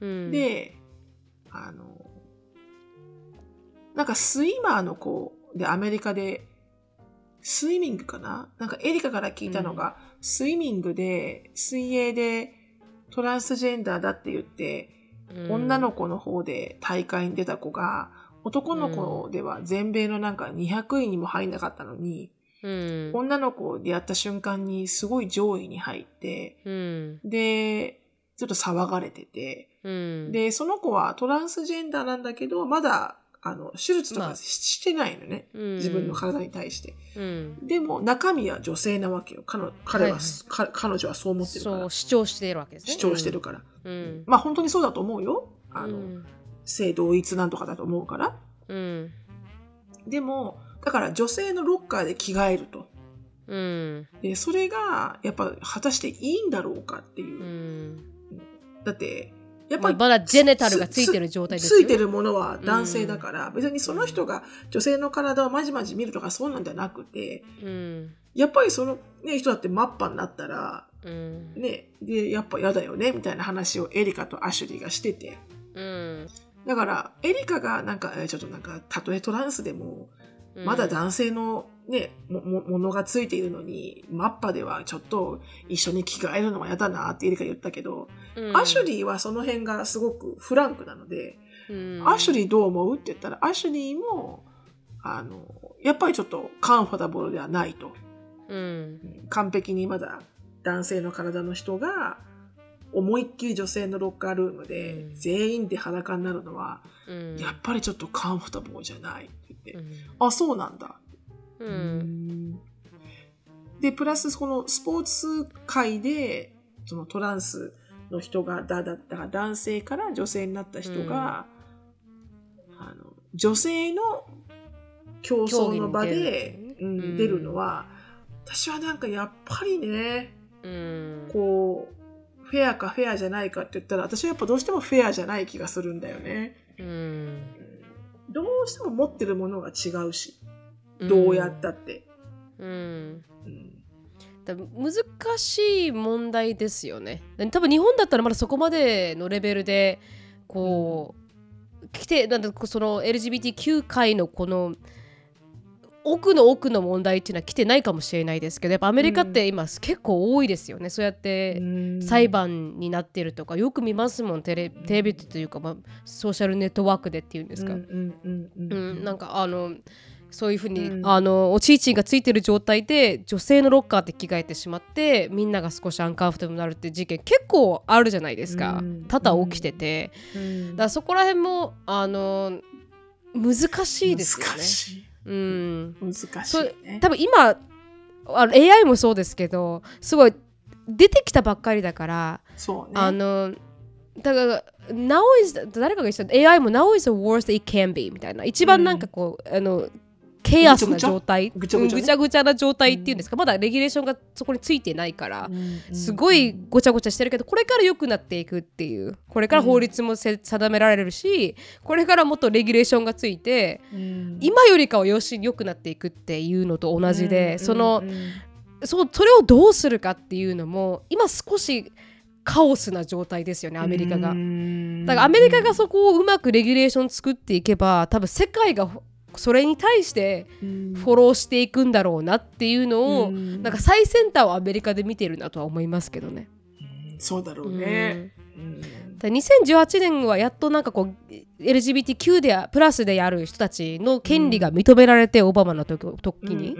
うん。であのなんかスイマーの子でアメリカでスイミングかな？なんかエリカから聞いたのが、スイミングで水泳でトランスジェンダーだって言って、うん。女の子の方で大会に出た子が男の子では全米のなんか200位にも入んなかったのに、うん。女の子でやった瞬間にすごい上位に入ってうん。でちょっと騒がれてて、うんで、その子はトランスジェンダーなんだけど、まだ、あの、手術とまあかし,、してないのね。うん自分の体に対して。うんでも、中身は女性なわけよ。彼の彼は、はいか彼女はそう思ってるからそう。主張しているわけですね主張してるから。うんまあ、本当にそうだと思うよ。あの、うん性同一なんとかだと思うから。うんでも、だから女性のロッカーで着替えると。うんで、それが、やっぱ、果たしていいんだろうかっていう。うんだって、やっまあぱり、まだジェネタルがついてる状態ですよ。ついてるものは男性だから、別にその人が女性の体をまじまじ見るとかそうなんじゃなくて、うん。やっぱりその、ね、人だってマッパになったら、うん。ね、で、やっぱ嫌だよね、みたいな話をエリカとアシュリーがしてて。うん。だから、エリカがなんか、えちょっとなんか、たとえトランスでも、うん。まだ男性のね、も、もものがついているのに、マッパではちょっと一緒に着替えるのは嫌だなってエリカ言ったけど、うん。アシュリーはその辺がすごくフランクなので、うん。アシュリーどう思うって言ったら、アシュリーも、あの、やっぱりちょっとカンファタブルではないと。うん。完璧にまだ男性の体の人が、思いっきり女性のロッカールームでうん。全員で裸になるのは、うん。やっぱりちょっとカンファタブルじゃないって言って、うん。あ、そうなんだ。うん。で、プラスこのスポーツ界で、そのトランスの人が、だ、だ、だから男性から女性になった人が、あの、女性の競争の場で、出るうんうん出るのは、私はなんかやっぱりね、うん。こう、フェアかフェアじゃないかって言ったら、私はやっぱどうしてもフェアじゃない気がするんだよね。うん。どうしても持ってるものが違うし、どうやったって。うん。うんだ難しい問題ですよね。多分日本だったらまだそこまでのレベルでこう来てなんだその LGBTQ 界のこの奥の奥の問題っていうのは来てないかもしれないですけどやっぱアメリカって今結構多いですよね、そうやってうん。裁判になってるとかよく見ますもん。テレテレビというか、まあ、ソーシャルネットワークでっていうんですか。うんうんうんうん。うん、なんかあのそういうふうに、うんあのおちいちんがついてる状態で女性のロッカーって着替えてしまってみんなが少しアンカンフォータブルになるって事件結構あるじゃないですか、うん多々起きてて、うんだからそこら辺もあの難しいですよね難。しい。うん、難しそいうね。多分今あの AI もそうですけどすごい出てきたばっかりだから、ね。あのだから now is 誰かが言ってた AI も now is the worst it can be みたいな一番なんかこう、あのケアスな状態。ぐちゃぐちゃ？うんぐちゃぐちゃな状態っていうんですか、まだレギュレーションがそこについてないから、すごいごちゃごちゃしてるけどこれから良くなっていくっていう。これから法律もせ定められるしこれからもっとレギュレーションがついてうん。今よりかはよし良くなっていくっていうのと同じで、うん。そのそうそれをどうするかっていうのも今少しカオスな状態ですよねアメリカが。うん。だからアメリカがそこをうまくレギュレーション作っていけば多分世界がそれに対してうんフォローしていくんだろうなっていうのを、うんなんか最先端をアメリカで見てるなとは思いますけどね。そうだろうね。うんだから2018年はやっとなんかこう LGBTQ でプラスでやる人たちの権利が認められて、オバマの時時に、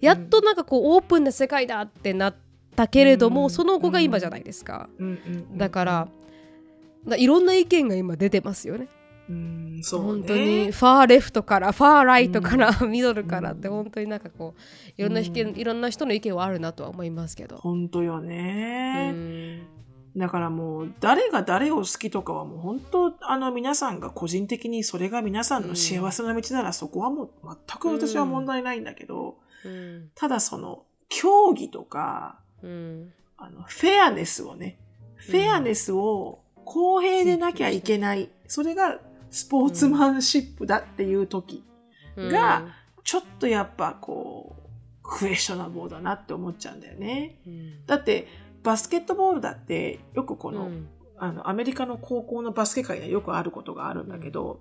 やっとなんかこうオープンな世界だってなったけれども、うんその後が今じゃないですか。だから、だいろんな意見が今出てますよね。うんそうね。本当にファーレフトからファーライトから、ミドルからって本当になんかこういろんな意見、いろんな人の意見はあるなとは思いますけど。本当ようね。ん。だからもう誰が誰を好きとかはもう本当あの皆さんが個人的にそれが皆さんの幸せな道ならそこはもう全く私は問題ないんだけど、うん。ただその競技とかうん。あのフェアネスをねフェアネスを公平でなきゃいけない、それがスポーツマンシップだっていう時、がちょっとやっぱこうクエスチョナブルだなって思っちゃうんだよね。うん。だってバスケットボールだってよくこの、うん。あのアメリカの高校のバスケ界にはよくあることがあるんだけど、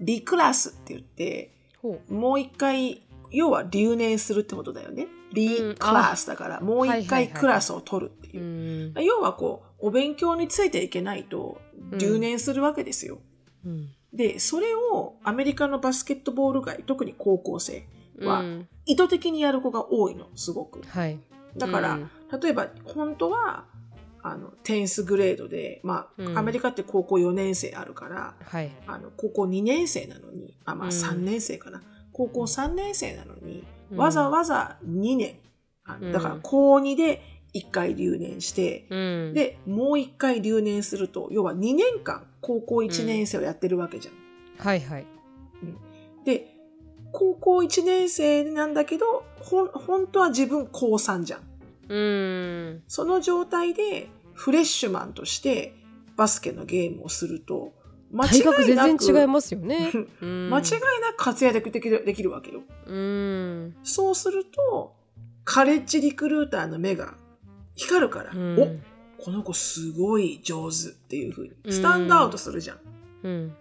リクラスって言ってほもう一回要は留年するってことだよね。リうんクラスだからもう一はいはいはい回クラスを取るってう。いう。うん。要はこうお勉強についていけないと留年するわけですよ。うんでそれをアメリカのバスケットボール界特に高校生はうん。意図的にやる子が多いのすごく。はい。だから、うん。例えば本当はあのテンスグレードで、まあうん。アメリカって高校4年生あるからはい。あの高校2年生なのにあ、まあ、うん。3年生かな、高校3年生なのに、うん。わざわざ2年だから高2で1回留年して、うん、でもう1回留年すると要は2年間高校1年生をやってるわけじゃん。はいはい。で高校1年生なんだけどほん本当は自分高3じゃん。うん。その状態でフレッシュマンとしてバスケのゲームをすると間違いなく全然違いますよね。うん間違いなく活躍できるできるわけよ。うん。そうするとカレッジリクルーターの目が光るから、うんおこの子すごい上手っていう風うんにスタンドアウトするじゃん。うん。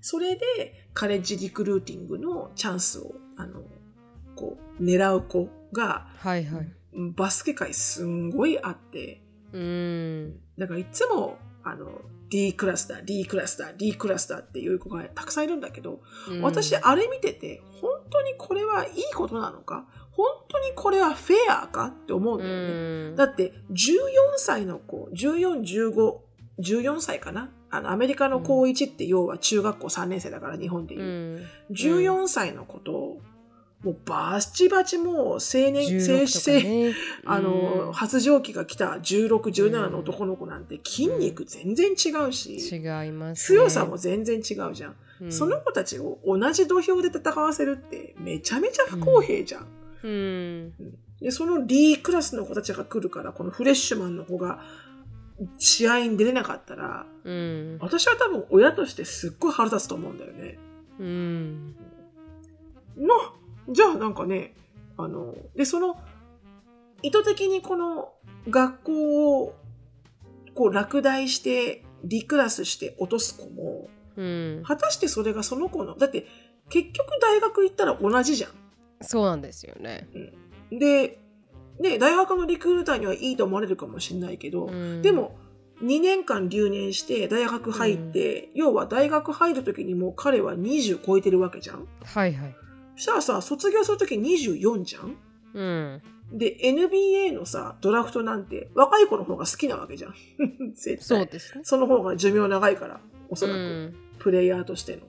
それでカレッジリクルーティングのチャンスをあのこう狙う子がはいはい。バスケ界すんごいあってうん。だからいつもあの D クラスだ D クラスだ D クラスだっていう子がたくさんいるんだけど、うん私あれ見てて本当にこれはいいことなのか？本当にこれはフェアかって思うんうだよね。ん。だって14歳の子14、15、14歳かな？あのアメリカの高1って要は中学校3年生だから日本でいうう。ん。14歳の子ともうバチバチもう青年、精16子とかね。あの、うん発情期が来た16、17の男の子なんて筋肉全然違うし、違います、ね。強さも全然違うじゃん。うん、その子たちを同じ土俵で戦わせるってめちゃめちゃ不公平じゃん。うん。で、その D クラスの子たちが来るから、このフレッシュマンの子が試合に出れなかったら、うん。私は多分親としてすっごい腹立つと思うんだよね。うん。の、じゃあなんかね、あの、で、その、意図的にこの学校をこう落第して、リクラスして落とす子も、うん。果たしてそれがその子の、だって結局大学行ったら同じじゃん。そうなんですよね。で、ね、大学のリクルーターにはいいと思われるかもしれないけど、うんで、も、2年間留年して大学入って、要は大学入る時にもう彼は20超えてるわけじゃんはいはい。そしたらさ、卒業する時24じゃんうん。で、NBA のさ、ドラフトなんて若い子の方が好きなわけじゃん。絶対。そうですね。その方が寿命長いから、おそらく、うんプレイヤーとしての。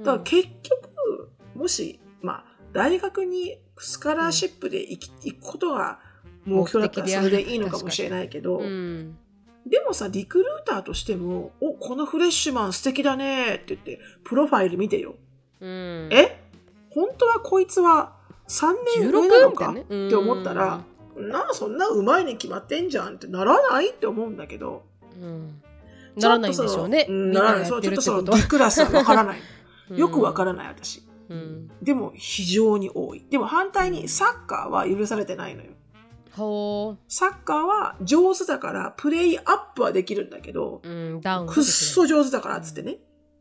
だから結局、もし、まあ、大学にスカラーシップで行き行くことが目標だったらそれでいいのかもしれないけど、うん。でもさ、リクルーターとしても、お、このフレッシュマン素敵だねって言って、プロファイル見てよ。うん、え？本当はこいつは3年上なのか、って思ったら、なあ、そんなうまいに決まってんじゃんってならない？って思うんだけど。うん、ならないんでしょうね。ならない。そう、ちょっとそのみんながや D クラスはわからない。よくわからない、私。うん。でも、非常に多い。でも反対にサッカーは許されてないのよ。ほサッカーは上手だから、プレイアップはできるんだけど、う。うん、くっそ上手だからっつってね。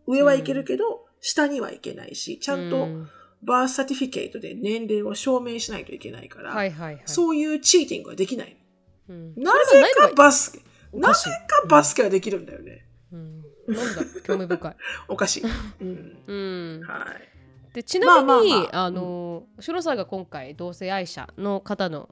上はいけるけど、下にはいけないし、ちゃんとうんバースサティフィケートで年齢を証明しないといけないから、はいはいはい。そういうチーティングはできない。うん。なぜかバスケ、なぜかバスケはできるんだよね。うん。なんだ、興味深い。おかしい。うん。うん。はい。でちなみに、まあまあまあ。あのシロさんが今回同性愛者の方の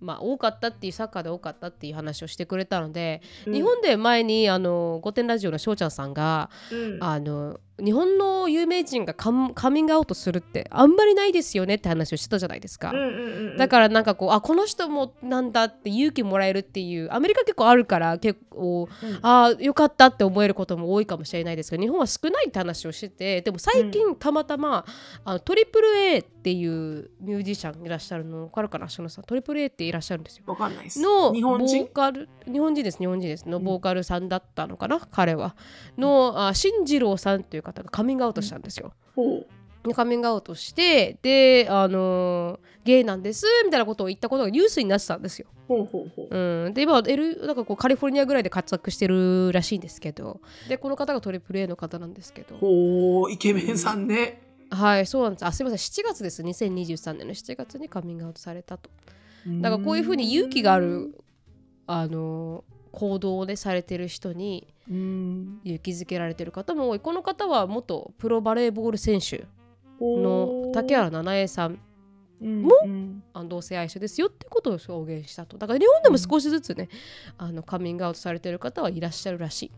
まあ多かったっていうサッカーで多かったっていう話をしてくれたので、うん。日本で前にあの御殿ラジオの翔ちゃんさんが、うん。あの日本の有名人がカミングアウトするってあんまりないですよねって話をしてたじゃないですか。うんうんうんだからなんかこうあこの人もなんだって勇気もらえるっていうアメリカ結構あるから結構、うん。ああよかったって思えることも多いかもしれないですけど日本は少ないって話をしててでも最近たまたま、あのトリプル A っていうミュージシャンいらっしゃるの分かるかな篠さんトリプル A っていらっしゃるんですよ。わかんないです。のボ日本人？ーカル日本人です日本人です。のボーカルさんだったのかな、彼は。のあ進次郎さんという方がカミングアウトしたんですよ。ほう。でカミングアウトしてであのーゲイなんですみたいなことを言ったことがニュースになってたんですよ。ほうん、で今エルなんかこうカリフォルニアぐらいで活躍してるらしいんですけど。でこの方がトリプル A の方なんですけど。ほう、イケメンさんね。はいそうなんです。あすいません。7月です。2023年の7月にカミングアウトされたと。だからこういうふうに勇気があるあの行動をねされてる人にうん。勇気づけられてる方も多い。この方は元プロバレーボール選手の竹原七重さんもあの同性愛者ですよってことを証言したと。だから日本でも少しずつね、あのカミングアウトされてる方はいらっしゃるらしい。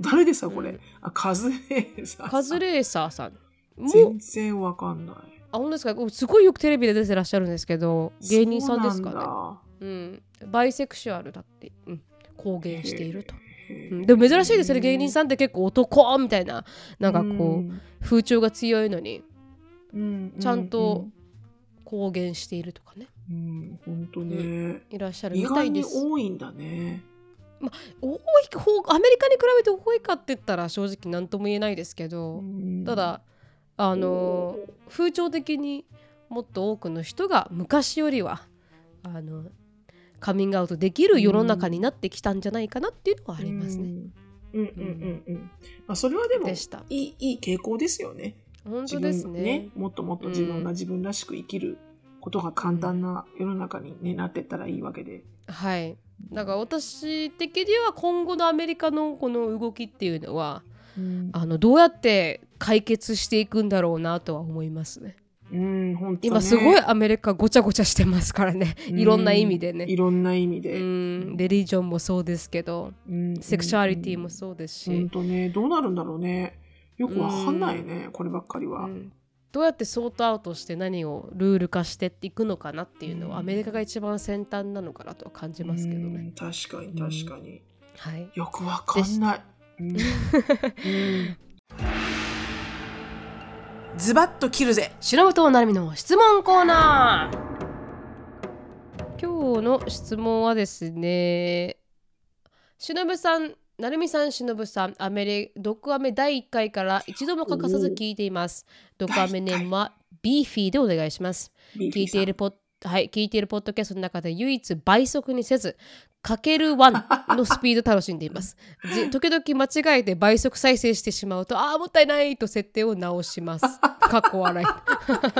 誰ですかこれ、うん。あカズレーザーさん。カズレーサーさん。も全然わかんない。あ本当ですか？すごいよくテレビで出てらっしゃるんですけど芸人さんですかね？そうなん。バイセクシュアルだって、うん、公言していると、うん。でも珍しいですね。芸人さんって結構男みたいななんかこう、うん。風潮が強いのにうん。ちゃんと公言しているとかね。うん。本当ね、いらっしゃる意みたいです。多いんだね。多い方アメリカに比べて多いかって言ったら正直何とも言えないですけど、うん。ただあの風潮的にもっと多くの人が昔よりはあのカミングアウトできる世の中になってきたんじゃないかなっていうのはありますね。うん。うん。うん。うん。まあそれはでもでした。いいいい傾向ですよね本当ですね。ねもっともっと自分が自分らしく生きることが簡単な世の中に、ね、なってったらいいわけではい。だから私的には今後のアメリカのこの動きっていうのはうん。あのどうやって解決していくん。だろうなとは思いますね。うん本当ね。今すごいアメリカごちゃごちゃしてますからね。いろんな意味でうんいね。ろんな意味うで、ん、レリジョンもそうですけど、うん。セクシュアリティもそうですし。本当ね。どうなるんだろうね。よくわかんないね、こればっかりは、うん。どうやってソートアウトして何をルール化していくのかなっていうのは、うん。アメリカが一番先端なのかなとは感じますけどね。うん。確かに確かに。はい。よくわかんない。ズバッと切るぜ。しのぶとなるみの質問コーナー。今日の質問はですねしのぶさんなるみさんしのぶさんアメリ毒アメ第1回から一度も欠かさず聞いています。毒アメネームはビーフィーでお願いします。聞いているポッはい、聞いているポッドキャストの中で唯一倍速にせずかける1のスピード楽しんでいます。じ時々間違えて倍速再生してしまうと、ああ、もったいないと設定を直します。かっこ笑い。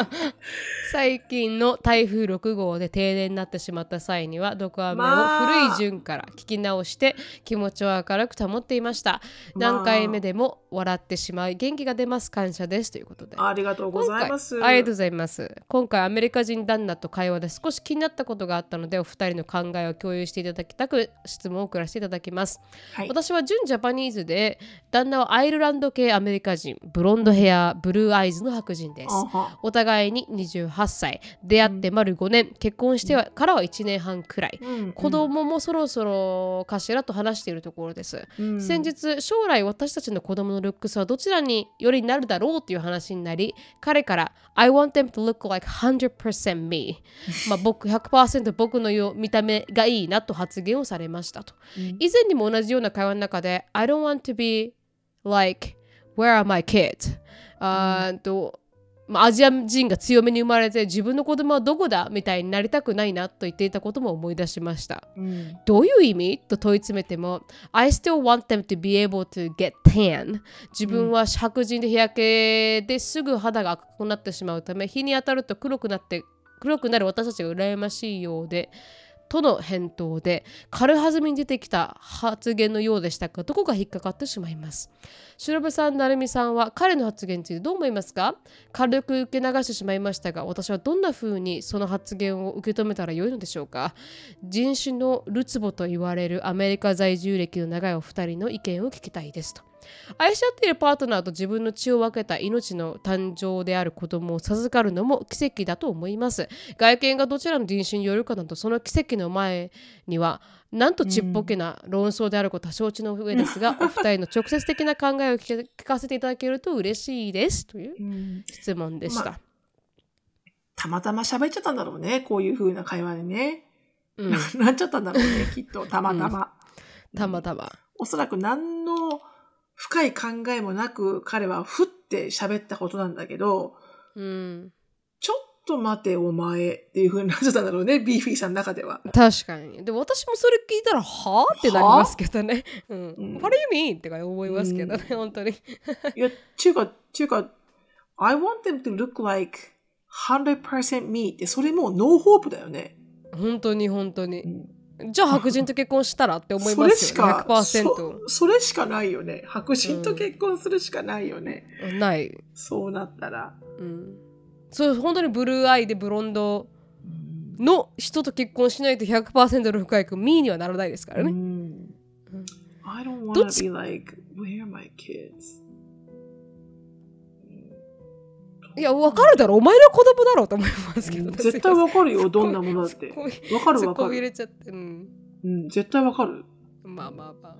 最近の台風6号で停電になってしまった際には、ドクアメを古い順から聞き直して気持ちを明るく保っていました。まあ何回目でも笑ってしまい、元気が出ます。感謝です。ということで。ありがとうございます。ありがとうございます。今回アメリカ人旦那と会話で少し気になったことがあったのでお二人の考えを共有していただきたく質問を送らせていただきます。はい、私は純ジャパニーズで旦那はアイルランド系アメリカ人ブロンドヘアブルーアイズの白人です。お互いに28歳。出会って丸5年。結婚してはからは1年半くらい。うん子供もそろそろかしらと話しているところです。うん。先日将来私たちの子供のルックスはどちらによりなるだろうという話になり彼から I want them to look like 100% me まあ僕100%僕のよう見た目がいいなと発言をされましたと、うん。以前にも同じような会話の中で I don't want to be like where are my kids? あーとまあアジア人が強めに生まれて自分の子供はどこだみたいになりたくないなと言っていたことも思い出しました。うん。どういう意味？と問い詰めても I still want them to be able to get tan. 自分は白人で日焼けですぐ肌が赤くなってしまうため日に当たると黒くなって黒くなる私たちが羨ましいようでとの返答で軽はずみに出てきた発言のようでしたがどこが引っかかってしまいます？白部さん成美さんは彼の発言についてどう思いますか？軽く受け流してしまいましたが私はどんな風にその発言を受け止めたらよいのでしょうか？人種のルツボと言われるアメリカ在住歴の長いお二人の意見を聞きたいですと。愛し合っているパートナーと自分の血を分けた命の誕生である子供を授かるのも奇跡だと思います外見がどちらの人種によるかなどその奇跡の前にはなんとちっぽけな論争であることは承知の上ですが、お二人の直接的な考えを聞かせていただけると嬉しいですといううん質問でした。またまたま喋っちゃったんだろうね。こういう風な会話でね。うん、なっちゃったんだろうね、きっと。たまたま。たまたま。おそらく何の深い考えもなく彼はふって喋ったことなんだけど、うん、ちょっと待てお前っていう風になっちゃったんだろうね、ビーフィーさんの中では。確かに。でも私もそれ聞いたら、はあってなりますけどね。うん。うん What do you mean? ってか思いますけどね、本当に。いや、ちゅうか、ちゅうか、I want them to look like 100% me って、それもうノーホープだよね。本当に本当にう。んじゃあ白人と結婚したらって思いそますよね。れしか、100%そ。それしかないよね。白人と結婚するしかないよね。ない。そうなったら。うん。そう、本当にブルーアイでブロンドの人と結婚しないと100%の深いミーにはならないですからね。うんうん I don't ど wanna っち？be like, where are my kids? いや、わかるだろ。お前の子供だろうと思いますけどね。絶対わかるよ、どんなものだって。わかるわかる。れちゃって。うん。うん、絶対わかる。まあまあまあ。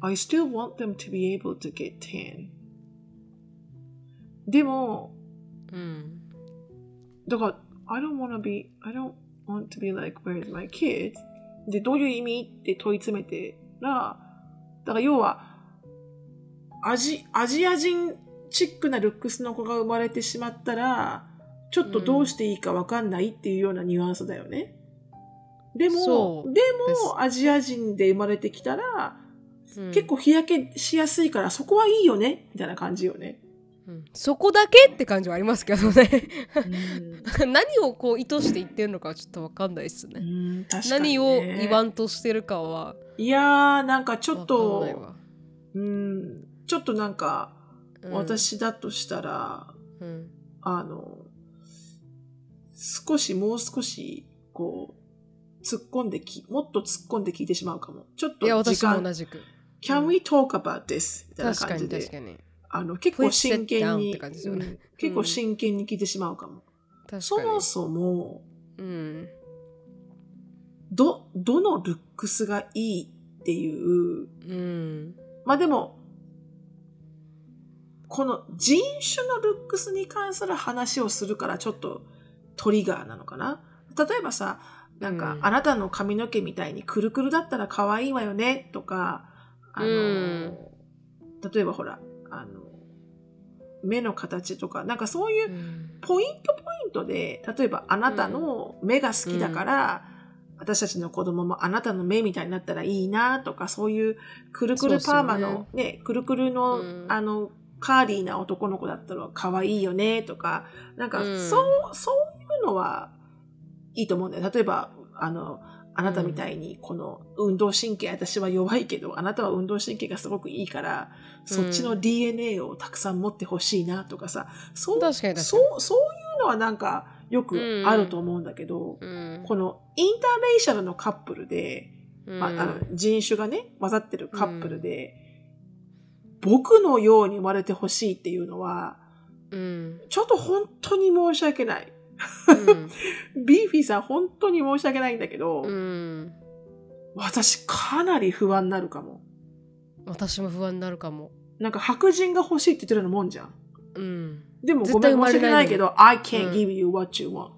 I still want them to be able to get tan. でも、うん。だから、I don't wanna be, I don't want to be like, where's my kids? で、どういう意味って問い詰めてら、だから要は、アジ、アジア人チックなルックスの子が生まれてしまったら、ちょっとどうしていいかわかんないっていうようなニュアンスだよね。でも、でも、アジア人で生まれてきたら、うん結構日焼けしやすいから、そこはいいよね、みたいな感じよね。うんそこだけって感じはありますけどね。うん 何をこう意図して言ってるのかはちょっとわかんないですね。うん確かに何ねを言わんとしてるかは。いやー、なんかちょっとうん、ちょっとなんか、うん私だとしたら、うんあの、少し、もう少し、こう、突っ込んでき、もっと突っ込んで聞いてしまうかも。ちょっといや、時間私も同、じく。can we talk about this? みたいな確か感じでに確。かに。あの、結構真剣に、ねうん結構真剣に聞いてしまうかも。確かに。そもそも、うん。ど、どのルックスがいいっていう、うん。まあでも、この人種のルックスに関する話をするからちょっとトリガーなのかな？例えばさ、なんか、うん。あなたの髪の毛みたいにくるくるだったら可愛いわよねとか、あの、うん。例えばほら、あの、目の形とか、なんかそういううん。ポイントポイントで、例えばあなたの目が好きだから、私たちの子供もあなたの目みたいになったらいいなとか、そういうくるくるパーマのねくるくるの、うん。あの、カーリーな男の子だったら可愛いよねとか、なんか、うん。そう、そういうのはいいと思うんだよ。例えば、あの、あなたみたいに、この運動神経、私は弱いけど、あなたは運動神経がすごくいいから、そっちの DNA をたくさん持ってほしいなとかさ、そう、そう、そういうのはなんかよくあると思うんだけど、うん。このインターレイシャルのカップルで、うん。まあ、あの人種がね、混ざってるカップルで、僕のように生まれてほしいっていうのは、うんちょっと本当に申し訳ない。うん ビーフィーさん本当に申し訳ないんだけど、うん私かなり不安になるかも。私も不安になるかも。なんか白人が欲しいって言ってるようなもんじゃん。うん。でもごめん申し訳ないけど、I can't うん give you what you want.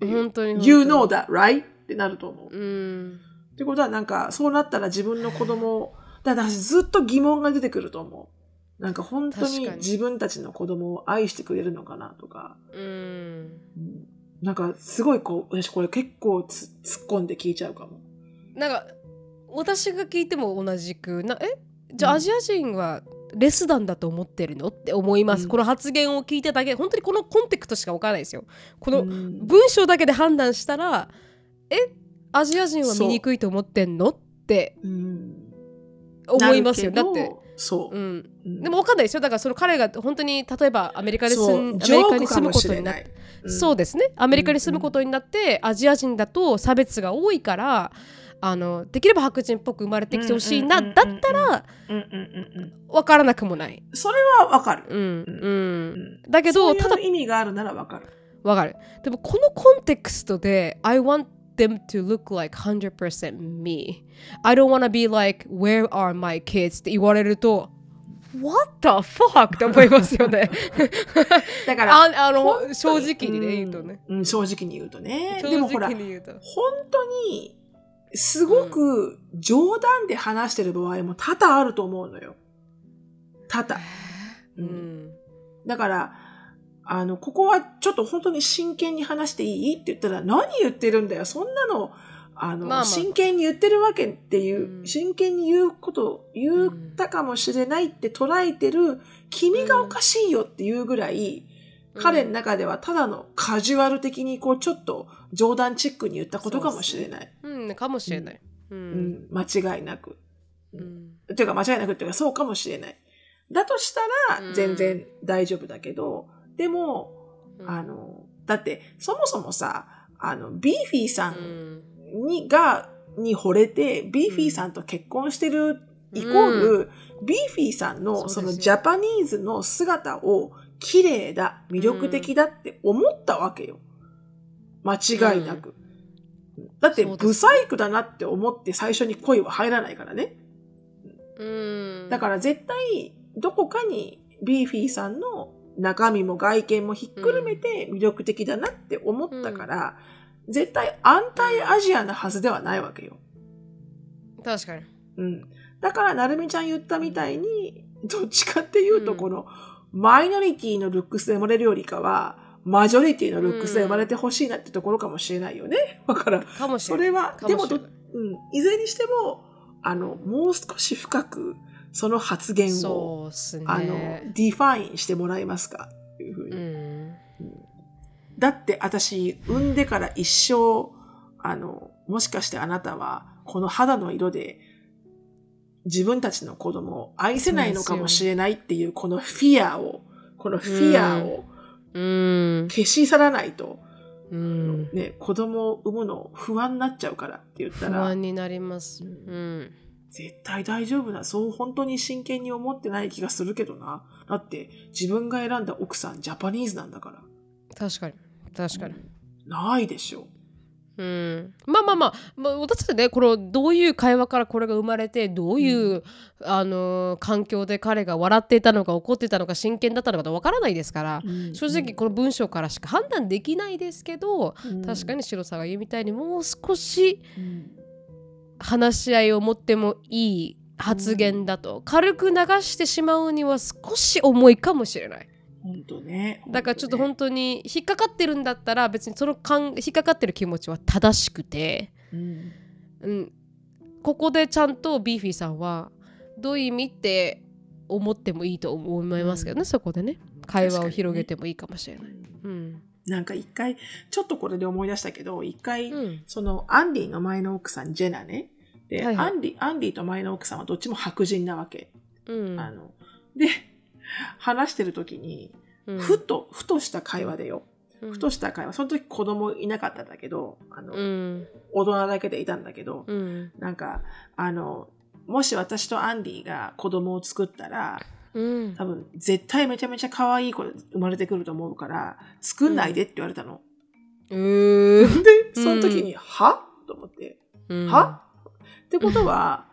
本当に。You know that, right? ってなると思う。うん。ってことはなんか、そうなったら自分の子供を、だから私ずっと疑問が出てくると思う。なんか本当に自分たちの子供を愛してくれるのかなとか。うん。うん。なんかすごいこう、私これ結構つ突っ込んで聞いちゃうかも。なんか、私が聞いても同じく、なえ？じゃあうんアジア人はレスダンだと思ってるのって思います、うん。この発言を聞いてだけ、本当にこのコンテクストしかわからないですよ。このうん。文章だけで判断したら、え？アジア人は醜いと思ってんの？って。うん思いますよ。だって。そうう。ん、うんでも分かんないですよだからその彼が本当に例えばアメリカで住アメリカに住むことになってない。そうですねアメリカに住むことになって、アジア人だと差別が多いからあのできれば白人っぽく生まれてきてほしいな、うんうんうんうんだったらうんうんうんうん。分からなくもない、それはわかる。うんうんうんだけどただ意味があるならわかる。分かるでもこのコンテクストで I want them to look like 100% me I don't wanna be like where are my kids? って言われると What the fuck? って思いますよねだから、ああの正直にね、言うとね。うん、正直に言うとね。正でもほら。本当に、すごく冗談で話してる場合も多々あると思うのよ。多々。ううんん。だから、あの、ここはちょっと本当に真剣に話していい？って言ったら、何言ってるんだよ。そんなの、あの、まあまあ真剣に言ってるわけっていう、うん真剣に言うこと、言ったかもしれないって捉えてる、君がおかしいよっていうぐらい、彼の中ではただのカジュアル的にこうちょっと冗談チックに言ったことかもしれない。うん、かもしれない。う。うんん、間違いなく。うん。というか間違いなくっていうかそうかもしれない。だとしたうんら全然大丈夫だけど、でも、あの、だってそもそもさ、あの、ビーフィーさうんん。に、が、に惚れて、ビーフィーさんと結婚してるイコール、ビーフィーさんのそのジャパニーズの姿を綺麗だ、魅力的だって思ったわけよ。間違いなく。だって、ブサイクだなって思って最初に恋は入らないからね。うん。だから絶対、どこかにビーフィーさんの中身も外見もひっくるめて魅力的だなって思ったから、絶対アンタイアジアなはずではないわけよ。確かに。うん。だから、なるみちゃん言ったみたいに、どっちかっていうと、うんこの、マイノリティのルックスで生まれるよりかは、マジョリティのルックスで生まれてほしいなってところかもしれないよね。だから、かもしれない。それは、かでもうん、いずれにしても、あの、もう少し深く、その発言を、ね。あの、 define してもらえますか？っていうふうに。うん。だって私、産んでから一生、あの、もしかしてあなたは、この肌の色で、自分たちの子供を愛せないのかもしれないっていう、このフィアを、このフィアをうん。消し去らないと、うん。ね、子供を産むの不安になっちゃうからって言ったら不安、になります。うん。絶対大丈夫だ。そう本当に真剣に思ってない気がするけどな。だって自分が選んだ奥さんジャパニーズなんだから。確かに。確かに、ないでしょ。うん、まあまあまあ、まあ、私たちねこのどういう会話からこれが生まれてどういう、あのー環境で彼が笑っていたのか怒っていたのか真剣だったのかわからないですから、うん。正直この文章からしか判断できないですけど、うん。確かに白さが言うみたいにもう少しうん話し合いを持ってもいい発言だと、軽く流してしまうには少し重いかもしれない。本当ね。だからちょっと本本当に引っかかってるんだったら別にそのかん引っかかってる気持ちは正しくて、当ねうん、ここでちゃんとビーフィーさんはどういう意味って思ってもいいと思いますけどね、そこでね。会話を広げてもいいかもしれない。うんうんなんか一回、ちょっとこれで思い出したけど、一回、うんそのアンディの前の奥さん、ジェナね。で、はいはいアンディ、アンディと前の奥さんはどっちも白人なわけ。うんあの、で、話してる時に、うんふと、ふとした会話でよ。うんふとした会話。その時子供いなかったんだけど、あの、うん大人だけでいたんだけど、うんなんか、あの、もし私とアンディが子供を作ったら、うん。多分絶対めちゃめちゃ可愛い子生まれてくると思うから、作んないでって言われたの。うー で、その時に、は？と思って、うん。は？ってことは、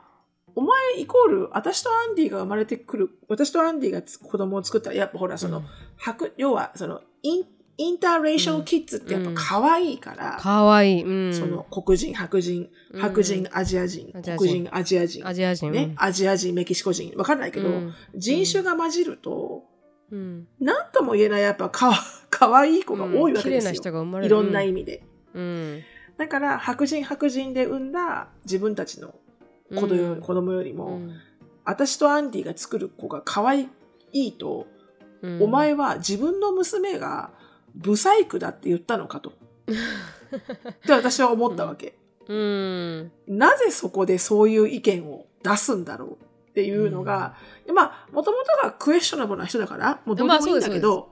お前イコール、私とアンディが生まれてくる、私とアンディがつ子供を作ったら、やっぱほら、その、白、要は、その、イン、インターレーションキッズってやっぱ可愛いから、かわい。い、うん、その黒人、白人、うん。白人、アジア人、黒人、アジア人、アジア人、ね、アジア人、メキシコ人、わかんないけど、うん。人種が混じると、うん、なんとも言えない、やっぱかわ、可愛い子が多いわけですよ。人が生まれる。いろんな意味で。うん。だから、白人、白人で産んだ自分たちの子供よ,、りも、うん。私とアンディが作る子が可愛いと、うん。お前は自分の娘がブサイクだって言ったのかと。って私は思ったわけ。うん。なぜそこでそういう意見を出すんだろうっていうのが、でまあ、もともとがクエスチョナブルな人だから、もうどうでもいいんだけど、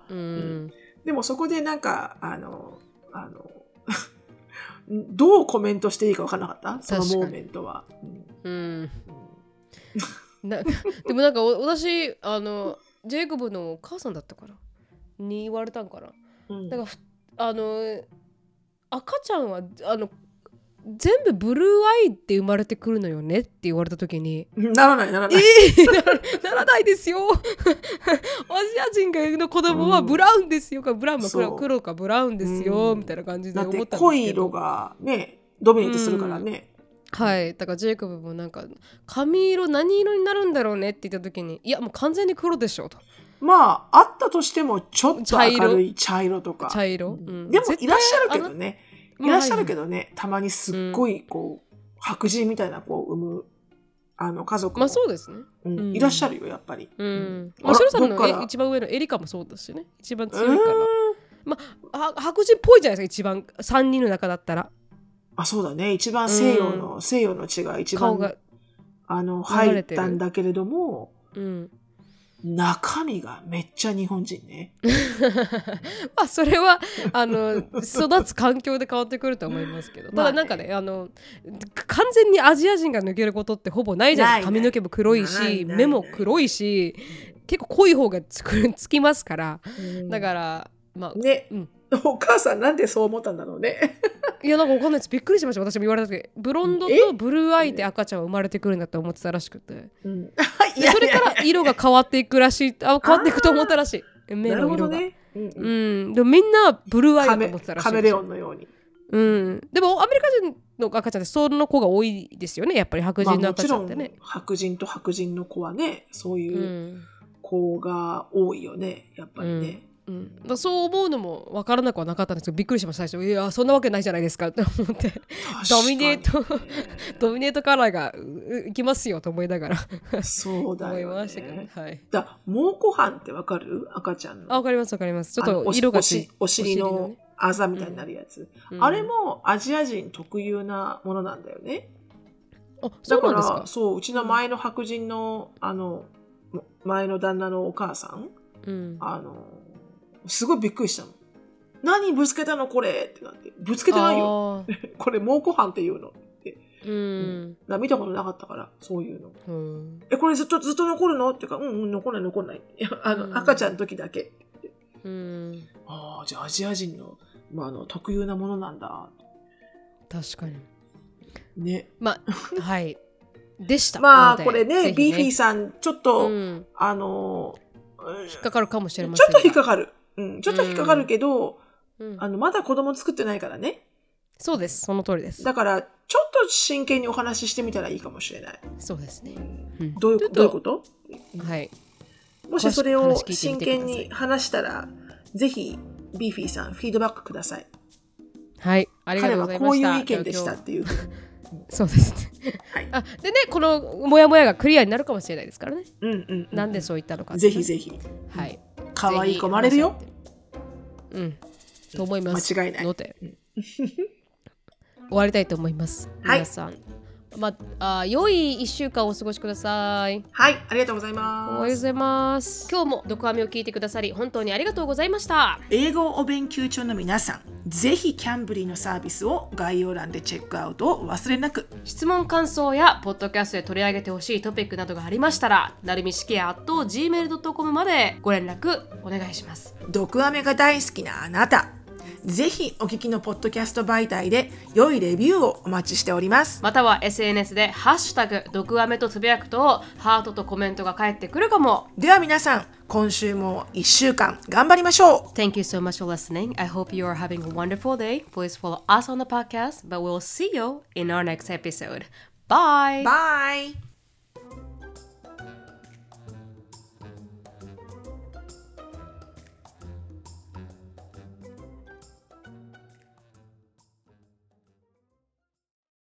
でもそこでなんか、あの、あの、どうコメントしていいか分からなかった？そのモーメントは。でもなんかお私あのジェイコブのお母さんだったから。に言われたんかな。うんだからふあの赤ちゃんはあの全部ブルーアイって生まれてくるのよね？って言われた時に。ならない、ならない。えなら ならないですよ。アジア人がの子供はブラウンですよ。かブラウンも黒かブラウンですよ、うん。みたいな感じで思ったんですけど。濃い色がね、ドミネートするからね。はい。だからジェイコブもなんか髪色何色になるんだろうね？って言った時にいやもう完全に黒でしょとまあ、あったとしても、ちょっと明るい茶色。とか。茶色、ううん。んでも、いらっしゃるけどね。いらっしゃるけどね、たまにすっごい、こう、白人みたいな子を産む、あの、家族。もまあそうですね。うん。うん。いらっしゃるよ、やっぱり。ううん。んまあ、シロさんの一番上のエリカもそうだしね。一番う強いから。まあは白人っぽいじゃないですか一番。3人の中だったら。あ、そうだね。一番西洋の、西洋の血が一番あの、入ってたんだけれども、うん中身がめっちゃ日本人ね。まあそれはあの育つ環境で変わってくると思いますけど。ただなんかね,、あの完全にアジア人が抜けることってほぼないじゃない。ですか髪の毛も黒いし目も黒いし結構濃い方がつくつきますから。だら、からまあね、うん お母さんなんでそう思ったんだろうね。いやなんかわかんないです。びっくりしました私も言われた時。ブロンドえ？とブルーアイで赤ちゃんは生まれてくるんだと思ってたらしくて。うん、でそれから色が変わっていくらしいあ変わっていくと思ったらしい。目の色が、ほどね。うんうん。うん。でもみんなブルーアイだと思ってたらしい。カメレオンのように。うん、でもアメリカ人の赤ちゃんってその子が多いですよね。やっぱり白まあ人の赤ちゃんってね、白人と白人の子はね、そうういうん。子が多いよね、やっぱりね。うん、だそう思うのも分からなくはなかったんですけどびっくりしました最初。いやそんなわけないじゃないですかって思って。ドミネートドミネートカラーがういきますよと思いながら。そうだ思いよましたけどねね。はい。だ蒙古斑ってわかる？赤ちゃんの。あわかりますわかります。ちょっと色がおしお尻のね。あざみたいになるやつ、うん。あれもアジア人特有なものなんだよね。あそだかうなんですか？ら、そう、うちの前の白人の、あの、前の旦那のお母さん、うん。あの、すごいびっくりしたの。何ぶつけたのこれってなって。ぶつけてないよ。これ蒙古斑っていうのって。うん。だから見たことなかったから、そういうの。うん。え、これずっと、ずっと残るの？ってか、うんうん、残んない残んない。いや、あの、うん赤ちゃんの時だけ。うん。ああ、じゃあアジア人の、まあ、あの、特有なものなんだ。確かに。ね。まあ、はい。でした。まあ、これね、ぜひビーフィーさん、ちょっと、うん。あの、引っかかるかもしれまちょっせんが。と引っかかる。うん、ちょっと引っかかるけど、うんあの、まだ子供作ってないからね。そうです。その通りです。だから、ちょっと真剣にお話ししてみたらいいかもしれない。そうですね。うんどういうどういうこと？はい。もしそれを真剣に話したら、ぜひ、ビーフィーさん、フィードバックください。はい。ありがとうご彼はこういう。意見でしたっていう そうですね。はいあでね、このモヤモヤがクリアになるかもしれないですからね。うんうんうん。なんでそう言ったのか、ぜひぜひ。はい。可愛い子生まれるよ。うん。と思います。間違いないので。終わりたいと思います。はい皆さん。まあ、良い1週間をお過ごしください。はい、ありがとうございおはまようごす。ざいます。今日もドクアメを聞いてくださり、本当にありがとうございました。英語をお勉強中の皆さん、ぜひキャンブリーのサービスを概要欄でチェックアウトをお忘れなく。質問感想やポッドキャストで取り上げてほしいトピックなどがありましたらなるみしきや gmail.com までご連絡お願いします毒アメが大好きなあなた。ぜひお聞きのポッドキャスト媒体で良いレビューをお待ちしております。または SNS で「ハッシュタグ毒アメ」とつぶやくとハートとコメントが返ってくるかもでは皆さん、今週も1週間頑張りましょう Thank you so much for listening. I hope you are having a wonderful day. Please follow us on the podcast, but we'll see you in our next episode. Bye! Bye!